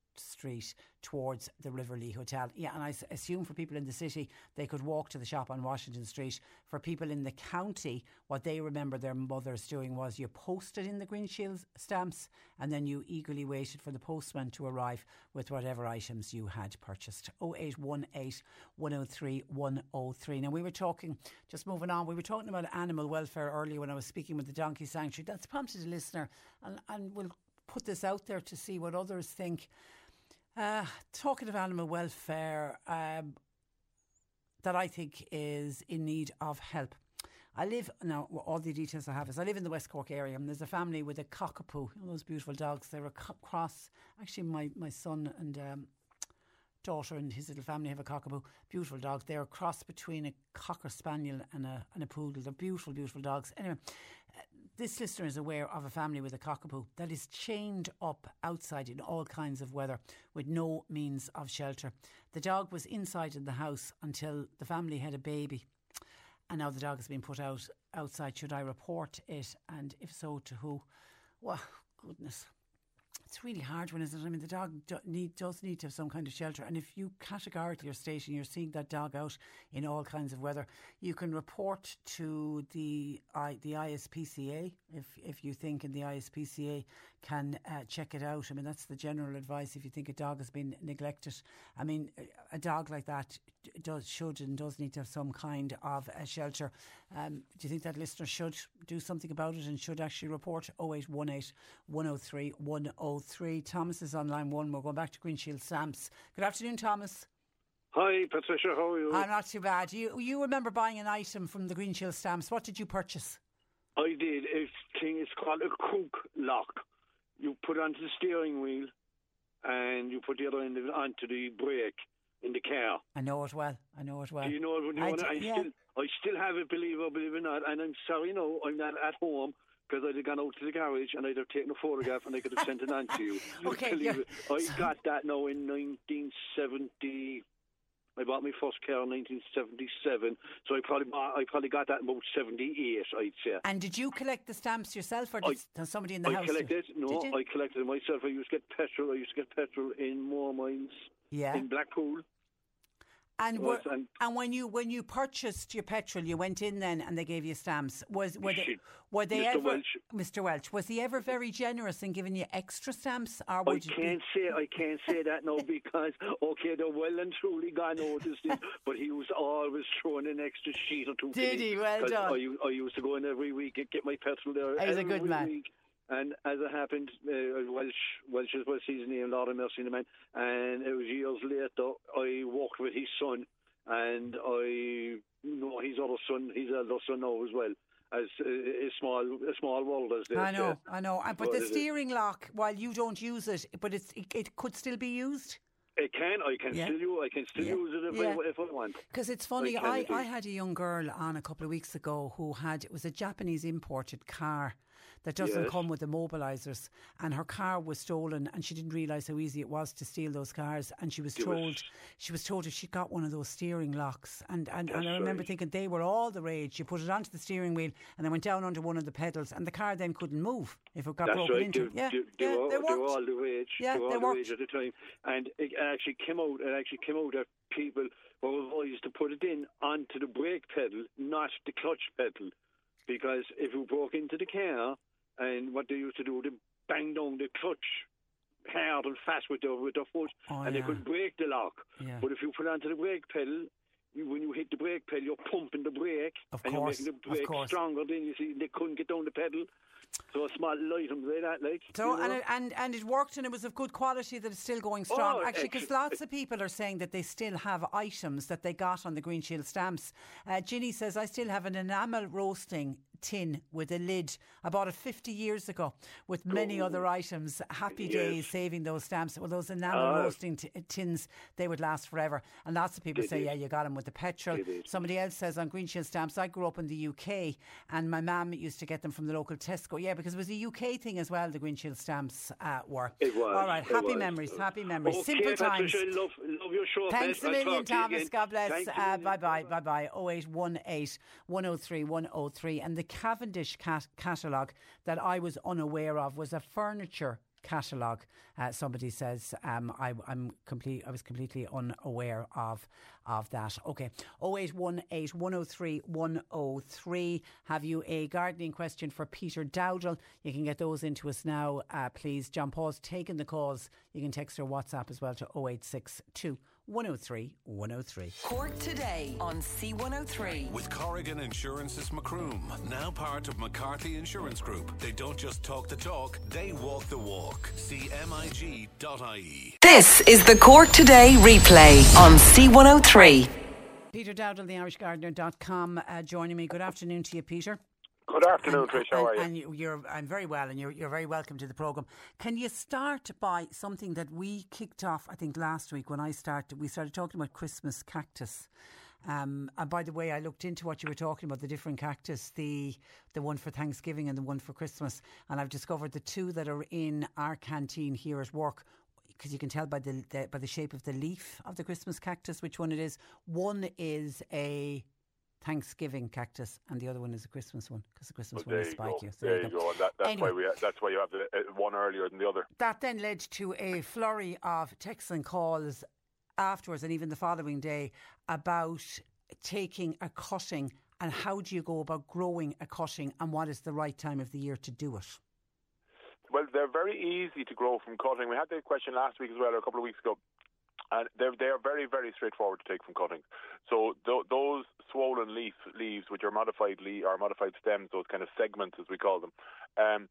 towards the River Lee Hotel. Yeah, and I assume for people in the city, they could walk to the shop on Washington Street. For people in the county, what they remember their mothers doing was you posted in the Green Shield stamps and then you eagerly waited for the postman to arrive with whatever items you had purchased. 0818 103 103. Now, we were talking, just moving on, we were talking about animal welfare earlier when I was speaking with the Donkey Sanctuary. That's prompted a listener, and, and we'll put this out there to see what others think. Uh, talking of animal welfare, um, that I think is in need of help. I live now. All the details I have is I live in the West Cork area, and there's a family with a cockapoo. You know, those beautiful dogs. They're a cross. Actually, my my son and um, daughter and his little family have a cockapoo. Beautiful dogs. They're a cross between a cocker spaniel and a and a poodle. They're beautiful, beautiful dogs. Anyway, this listener is aware of a family with a cockapoo that is chained up outside in all kinds of weather with no means of shelter. The dog was inside in the house until the family had a baby. And now the dog has been put out outside. Should I report it? And if so, to who? Well, goodness it's really hard when, isn't it? I mean, the dog do need, does need to have some kind of shelter. And if you categorically are stating you're seeing that dog out in all kinds of weather, you can report to the I, the ISPCA if, if you think in the ISPCA can uh, check it out. I mean, that's the general advice if you think a dog has been neglected. I mean, a dog like that does should and does need to have some kind of a shelter. Um, do you think that listener should do something about it and should actually report 0818 103 103? Thomas is on line one. We're going back to Green Shield stamps. Good afternoon, Thomas. Hi, Patricia. How are you? I'm not too bad. You you remember buying an item from the Green Shield stamps? What did you purchase? I did. It's thing. It's called a cook lock. You put it onto the steering wheel, and you put the other end of it onto the brake in the car. I know it well. I know it well. Do you know what you I do- I yeah. still, I still have it, believe it or believe it or not. And I'm sorry, no, I'm not at home because I'd have gone out to the garage and I'd have taken a photograph and I could have sent it on to you. Okay, I got that now in 1970. I bought my first car in 1977, so I probably bought, I probably got that in about 78, I'd say. And did you collect the stamps yourself, or I- did did somebody in the I house? collected. do it? No, Did? I collected it myself. I used to get petrol. I used to get petrol in Moor Mines Yeah. in Blackpool. And was, were, and- and when you when you purchased your petrol, you went in then and they gave you stamps. Was were they were they Mr. ever Welch. Mr. Welch was he ever very generous in giving you extra stamps, or I would you? can't say I can't say that now because okay, they're well and truly gone noticed it, but he was always throwing an extra sheet or two. Did he? Well done. I, I used to go in every week and get my petrol there. He's a good man. Week. And as it happened, uh, Welsh, Welsh is was his name, Lord of Mercy, the man. And it was years later, I walked with his son, and I know his other son, his elder son now as well. As uh, a small, a small world as they I know, say. I know. But the steering lock, while you don't use it, but it's it, it could still be used. It can. I can Yeah. still use. I can still Yeah. use it if, Yeah. I, if I want. Because it's funny, can I. I had a young girl on a couple of weeks ago who had, it was a Japanese imported car that doesn't Yes. come with the immobilizers. And her car was stolen and she didn't realise how easy it was to steal those cars. And she was Do it. told, she was told if she got one of those steering locks. And, and, and I remember right. thinking they were all the rage. You put it onto the steering wheel and then went down onto one of the pedals and the car then couldn't move if it got That's broken right. into. They, yeah, they, they yeah, were, they they were worked. all the rage. Yeah, they were they all the worked. rage at the time, and it actually came out. It actually came out that people were advised to put it in onto the brake pedal, not the clutch pedal, because if you broke into the car, and what they used to do, they banged down the clutch hard and fast with their with their foot, Oh, and they couldn't break the lock. Yeah. But if you put onto the brake pedal. you- When you hit the brake pedal, you're pumping the brake, Of and course, you're making the brake stronger. Then you see they couldn't get down the pedal, so a small items like that, like. So you and it, and and it worked and it was of good quality that it's still going strong. Oh, Actually, because lots of people are saying that they still have items that they got on the Green Shield stamps. Uh, Ginny says I still have an enamel roasting tin with a lid. I bought it 50 years ago with many Oh. other items. Happy Yes. days saving those stamps. Well, those enamel Ah. roasting t- tins they would last forever. And lots of people They say, did. yeah, you got them with the petrol. Somebody else says on Green Shield stamps, I grew up in the UK and my mum used to get them from the local Tesco. Yeah, because it was a UK thing as well, the Green Shield stamps uh, were. It was. All right, happy was. memories, happy memories. Okay, Simple times. Patricia, love, love your show. Thanks a million, talk to you Thomas. God bless. Uh, bye bye, bye bye. 0818 103 103. And the Cavendish cat- catalogue that I was unaware of was a furniture catalogue. Uh, somebody says um, I, I'm complete. I was completely unaware of of that. Okay, 0818 103 103. Have you a gardening question for Peter Dowdall? You can get those into us now, uh, please. John Paul's taking the calls. You can text or WhatsApp as well to 0862 103 103. Cork today on C103. With Corrigan Insurance's Macroom, now part of McCarthy Insurance Group. They don't just talk the talk, they walk the walk. CMIG.ie. This is the Cork Today replay on C103. Peter Dowdall, theirishgardener.com, uh, joining me. Good afternoon to you, Peter. Good afternoon, And- Trish. How and- are you? And you- you're, I'm very well, and you're, you're very welcome to the programme. Can you start by something that we kicked off, I think, last week when I started? We started talking about Christmas cactus. Um, and by the way, I looked into what you were talking about the different cactus, the the one for Thanksgiving and the one for Christmas, and I've discovered the two that are in our canteen here at work because you can tell by the, the by the shape of the leaf of the Christmas cactus which one it is. One is a Thanksgiving cactus, and the other one is a Christmas one because the Christmas Well, one is spikier. So There you go. And that, that's Anyway. why we. That's why you have the uh, one earlier than the other. That then led to a flurry of texts and calls afterwards, and even the following day, about taking a cutting and how do you go about growing a cutting, and what is the right time of the year to do it. Well, they're very easy to grow from cutting. We had the question last week as well, or a couple of weeks ago. And they're, they are very, very straightforward to take from cuttings. So th- those swollen leaf leaves, which are modified le- or modified stems, those kind of segments as we call them, um,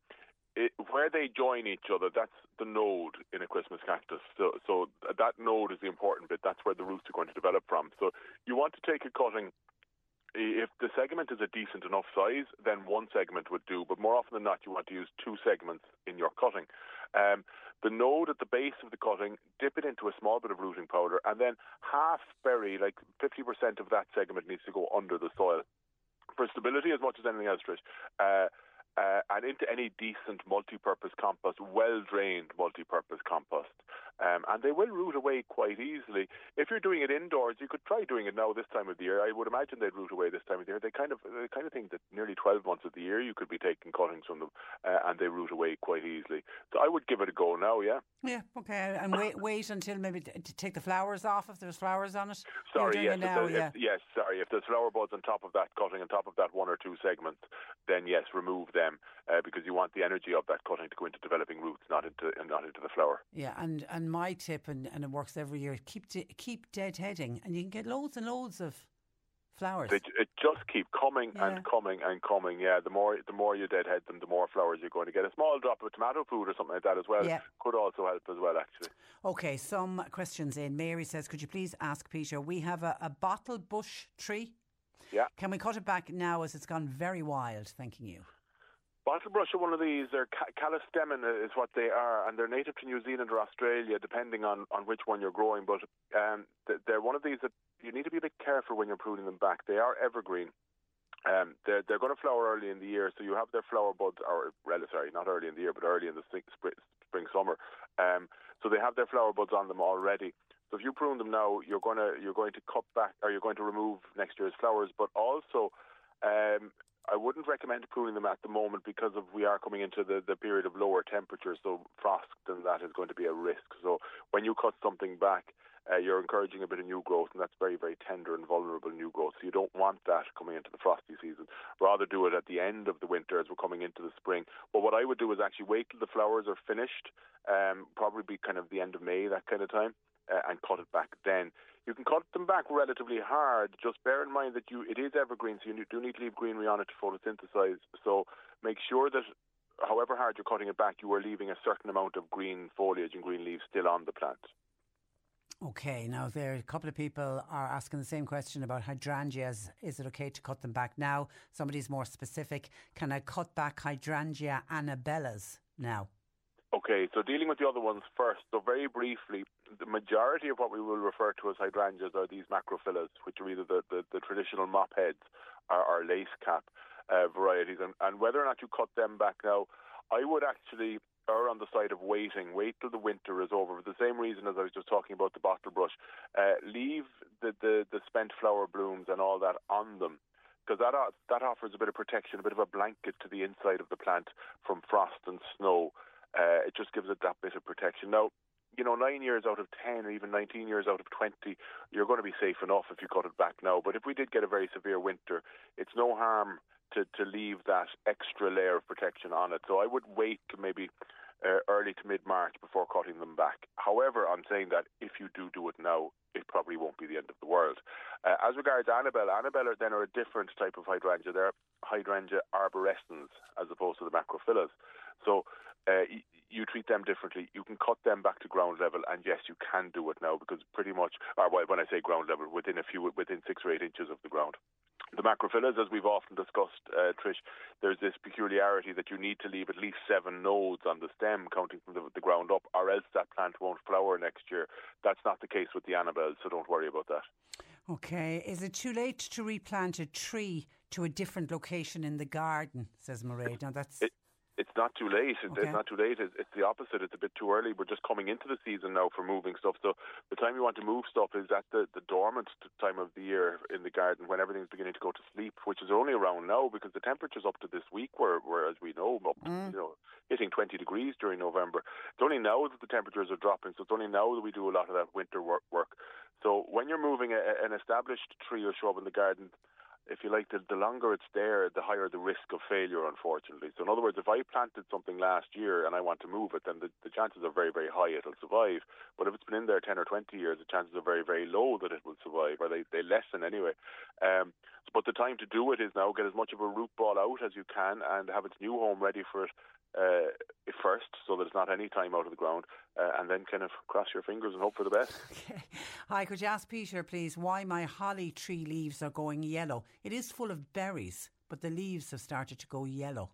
it, where they join each other, that's the node in a Christmas cactus. So, so that node is the important bit. That's where the roots are going to develop from. So you want to take a cutting if the segment is a decent enough size, then one segment would do. But more often than not, you want to use two segments in your cutting. Um, the node at the base of the cutting, dip it into a small bit of rooting powder, and then half bury, like 50% of that segment needs to go under the soil. For stability as much as anything else, Trish. Uh, uh, and into any decent multi-purpose compost, well-drained multi-purpose compost. Um, and they will root away quite easily. If you're doing it indoors, you could try doing it now this time of the year. I would imagine they'd root away this time of the year. They kind of the kind of thing that nearly 12 months of the year you could be taking cuttings from them, uh, and they root away quite easily. So I would give it a go now. Yeah. Yeah. Okay. And wait, wait until maybe to take the flowers off if there's flowers on it. Sorry. Yes. now, if, yeah. if, yes. Sorry. If there's flower buds on top of that cutting, on top of that one or two segments, then yes, remove them uh, because you want the energy of that cutting to go into developing roots, not into not into the flower. Yeah. And and my tip, and, and it works every year. Keep de- keep deadheading, and you can get loads and loads of flowers. They, it just keep coming Yeah. and coming and coming. Yeah, the more the more you deadhead them, the more flowers you're going to get. A small drop of tomato food or something like that as well Yeah. could also help as well. Actually, Okay, some questions in. Mary says, could you please ask Peter? We have a, a bottle bush tree. Yeah. Can we cut it back now as it's gone very wild? Thanking you. Bottle brush are one of these. They're ca- is what they are, and they're native to New Zealand or Australia, depending on, on which one you're growing. But um, they're one of these that you need to be a bit careful when you're pruning them back. They are evergreen. Um, they're they're going to flower early in the year, so you have their flower buds, or well, sorry, not early in the year, but early in the spring, spring summer. Um, so they have their flower buds on them already. So if you prune them now, you're going to you're going to cut back, or you're going to remove next year's flowers. But also, um, I wouldn't recommend pruning them at the moment because of we are coming into the, the period of lower temperatures, so frost and that is going to be a risk. So when you cut something back, uh, you're encouraging a bit of new growth, and that's very, very tender and vulnerable new growth. So you don't want that coming into the frosty season. Rather do it at the end of the winter as we're coming into the spring. But what I would do is actually wait till the flowers are finished, um, probably be kind of the end of May, that kind of time, uh, and cut it back then. You can cut them back relatively hard. Just bear in mind that you it is evergreen, so you do need to leave greenery on it to photosynthesize. So make sure that however hard you're cutting it back, you are leaving a certain amount of green foliage and green leaves still on the plant. Okay, now there a couple of people are asking the same question about hydrangeas. Is it okay to cut them back now? Somebody's more specific. Can I cut back hydrangea annabellas now? Okay, so dealing with the other ones first. So very briefly, the majority of what we will refer to as hydrangeas are these macrophyllus, which are either the, the, the traditional mop heads or, or lace cap uh, varieties. And, and whether or not you cut them back now, I would actually err on the side of waiting. Wait till the winter is over. For the same reason as I was just talking about the bottle brush, uh, leave the, the, the spent flower blooms and all that on them because that that offers a bit of protection, a bit of a blanket to the inside of the plant from frost and snow. Uh, it just gives it that bit of protection. Now, you know, nine years out of ten, or even nineteen years out of twenty, you're going to be safe enough if you cut it back now. But if we did get a very severe winter, it's no harm to to leave that extra layer of protection on it. So I would wait to maybe uh, early to mid March before cutting them back. However, I'm saying that if you do do it now, it probably won't be the end of the world. Uh, as regards Annabelle, Annabelle are then are a different type of hydrangea. They're hydrangea arborescens as opposed to the macrophyllus. So uh, you treat them differently. You can cut them back to ground level, and yes, you can do it now because pretty much, or when I say ground level, within a few, within six or eight inches of the ground. The macrophyllus, as we've often discussed, uh, Trish, there's this peculiarity that you need to leave at least seven nodes on the stem, counting from the, the ground up, or else that plant won't flower next year. That's not the case with the Annabelle, so don't worry about that. Okay, is it too late to replant a tree to a different location in the garden? Says Mairead. Now that's It, it's not too late. Okay. It's not too late. It's, it's the opposite. It's a bit too early. We're just coming into the season now for moving stuff. So the time you want to move stuff is at the, the dormant time of the year in the garden when everything's beginning to go to sleep, which is only around now because the temperatures up to this week were, were as we know, up, mm. you know, hitting 20 degrees during November. It's only now that the temperatures are dropping. So it's only now that we do a lot of that winter work. work. So when you're moving a- an established tree or shrub in the garden, if you like, the, the longer it's there, the higher the risk of failure, unfortunately. So, in other words, if I planted something last year and I want to move it, then the, the chances are very, very high it'll survive. But if it's been in there 10 or 20 years, the chances are very, very low that it will survive, or they, they lessen anyway. Um, but the time to do it is now get as much of a root ball out as you can and have its new home ready for it uh, first, so that it's not any time out of the ground, uh, and then kind of cross your fingers and hope for the best. Hi, could you ask Peter, please, why my holly tree leaves are going yellow? it is full of berries, but the leaves have started to go yellow.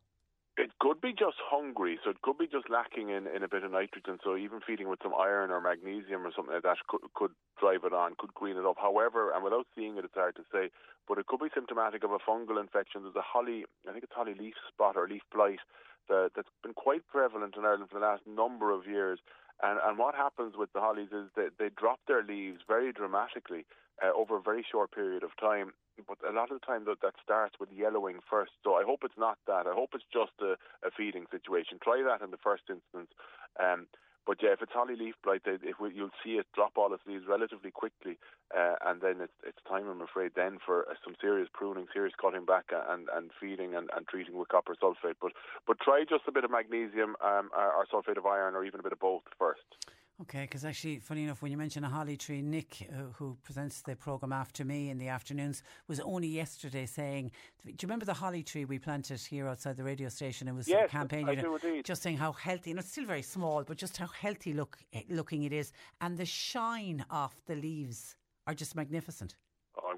It could be just hungry, so it could be just lacking in, in a bit of nitrogen. So even feeding with some iron or magnesium or something like that could, could drive it on, could green it up. However, and without seeing it, it's hard to say, but it could be symptomatic of a fungal infection. There's a holly, I think it's holly leaf spot or leaf blight that, that's been quite prevalent in Ireland for the last number of years. And, and what happens with the hollies is that they drop their leaves very dramatically uh, over a very short period of time. But a lot of the time that, that starts with yellowing first. So I hope it's not that. I hope it's just a, a feeding situation. Try that in the first instance. Um, but yeah, if it's holly leaf blight, if we, you'll see it drop all its leaves relatively quickly, uh, and then it's it's time, I'm afraid, then for uh, some serious pruning, serious cutting back, and, and feeding and, and treating with copper sulfate. But but try just a bit of magnesium um, or, or sulfate of iron, or even a bit of both first. Okay, because actually, funny enough, when you mention a holly tree, Nick, uh, who presents the programme after me in the afternoons, was only yesterday saying, Do you remember the holly tree we planted here outside the radio station? It was yes, a campaign. I do indeed. Just saying how healthy, and it's still very small, but just how healthy look looking it is. And the shine off the leaves are just magnificent.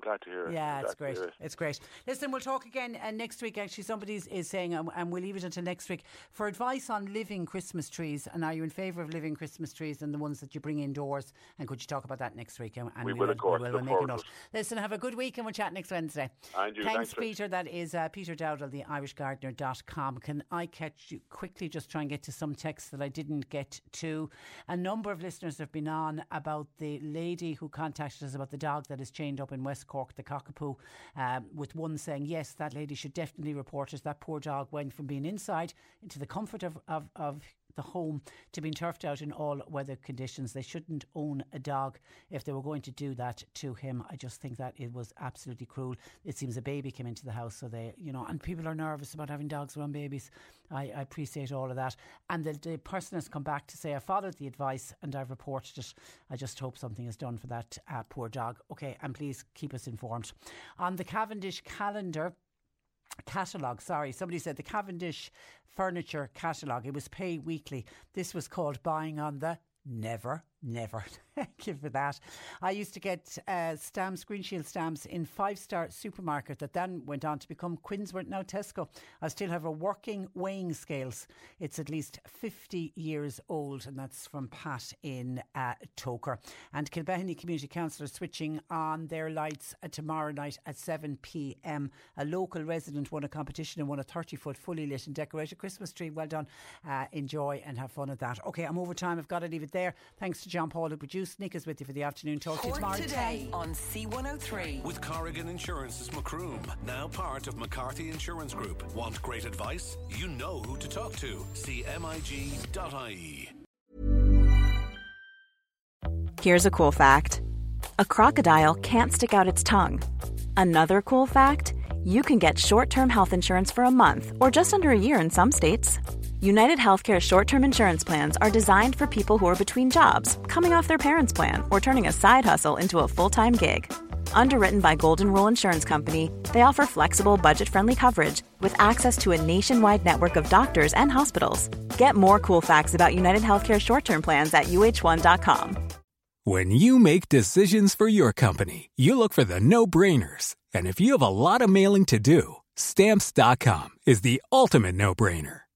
Glad to hear. Yeah, it's great. it. It's great. Listen, we'll talk again uh, next week. Actually, somebody is saying, um, and we'll leave it until next week, for advice on living Christmas trees. And are you in favour of living Christmas trees and the ones that you bring indoors? And could you talk about that next week? And, and We will, of course. We will we'll make a note. Listen, have a good week and we'll chat next Wednesday. And you, Thanks, thanks, Trish. Peter. That is uh, Peter Dowdall, the IrishGardener.com. Can I catch you quickly, just try and get to some texts that I didn't get to? A number of listeners have been on about the lady who contacted us about the dog that is chained up in West Cork, the cockapoo, um, with one saying, yes, that lady should definitely report it. That poor dog went from being inside into the comfort of, of, of the home to being turfed out in all weather conditions. They shouldn't own a dog if they were going to do that to him. I just think that it was absolutely cruel. It seems a baby came into the house, so they, you know, and people are nervous about having dogs around babies. I, I appreciate all of that. And the, the person has come back to say, I followed the advice and I've reported it. I just hope something is done for that uh, poor dog. Okay, and please keep us informed. On the Cavendish calendar, catalogue. Sorry, somebody said the Cavendish furniture catalogue. It was pay weekly. This was called buying on the never, never. Thank you for that. I used to get uh, stamps, Green Shield stamps in Five Star Supermarket that then went on to become Quinnsworth, now Tesco. I still have a working weighing scales. It's at least 50 years old, and that's from Pat in uh, Togher. And Kilbehenny Community Council are switching on their lights uh, tomorrow night at 7 pm. A local resident won a competition and won a 30 foot fully lit and decorated Christmas tree. Well done. Uh, enjoy and have fun at that. Okay, I'm over time. I've got to leave it there. Thanks to John Paul who produced. Nick is with you for the afternoon. Talk to you tomorrow. today on C103. With Corrigan Insurance's Macroom, now part of McCarthy Insurance Group. Want great advice? You know who to talk to. CMIG.ie. Here's a cool fact a crocodile can't stick out its tongue. Another cool fact you can get short term health insurance for a month or just under a year in some states. United Healthcare short term insurance plans are designed for people who are between jobs, coming off their parents' plan, or turning a side hustle into a full time gig. Underwritten by Golden Rule Insurance Company, they offer flexible, budget friendly coverage with access to a nationwide network of doctors and hospitals. Get more cool facts about United Healthcare short term plans at uh1.com. When you make decisions for your company, you look for the no brainers. And if you have a lot of mailing to do, stamps.com is the ultimate no brainer.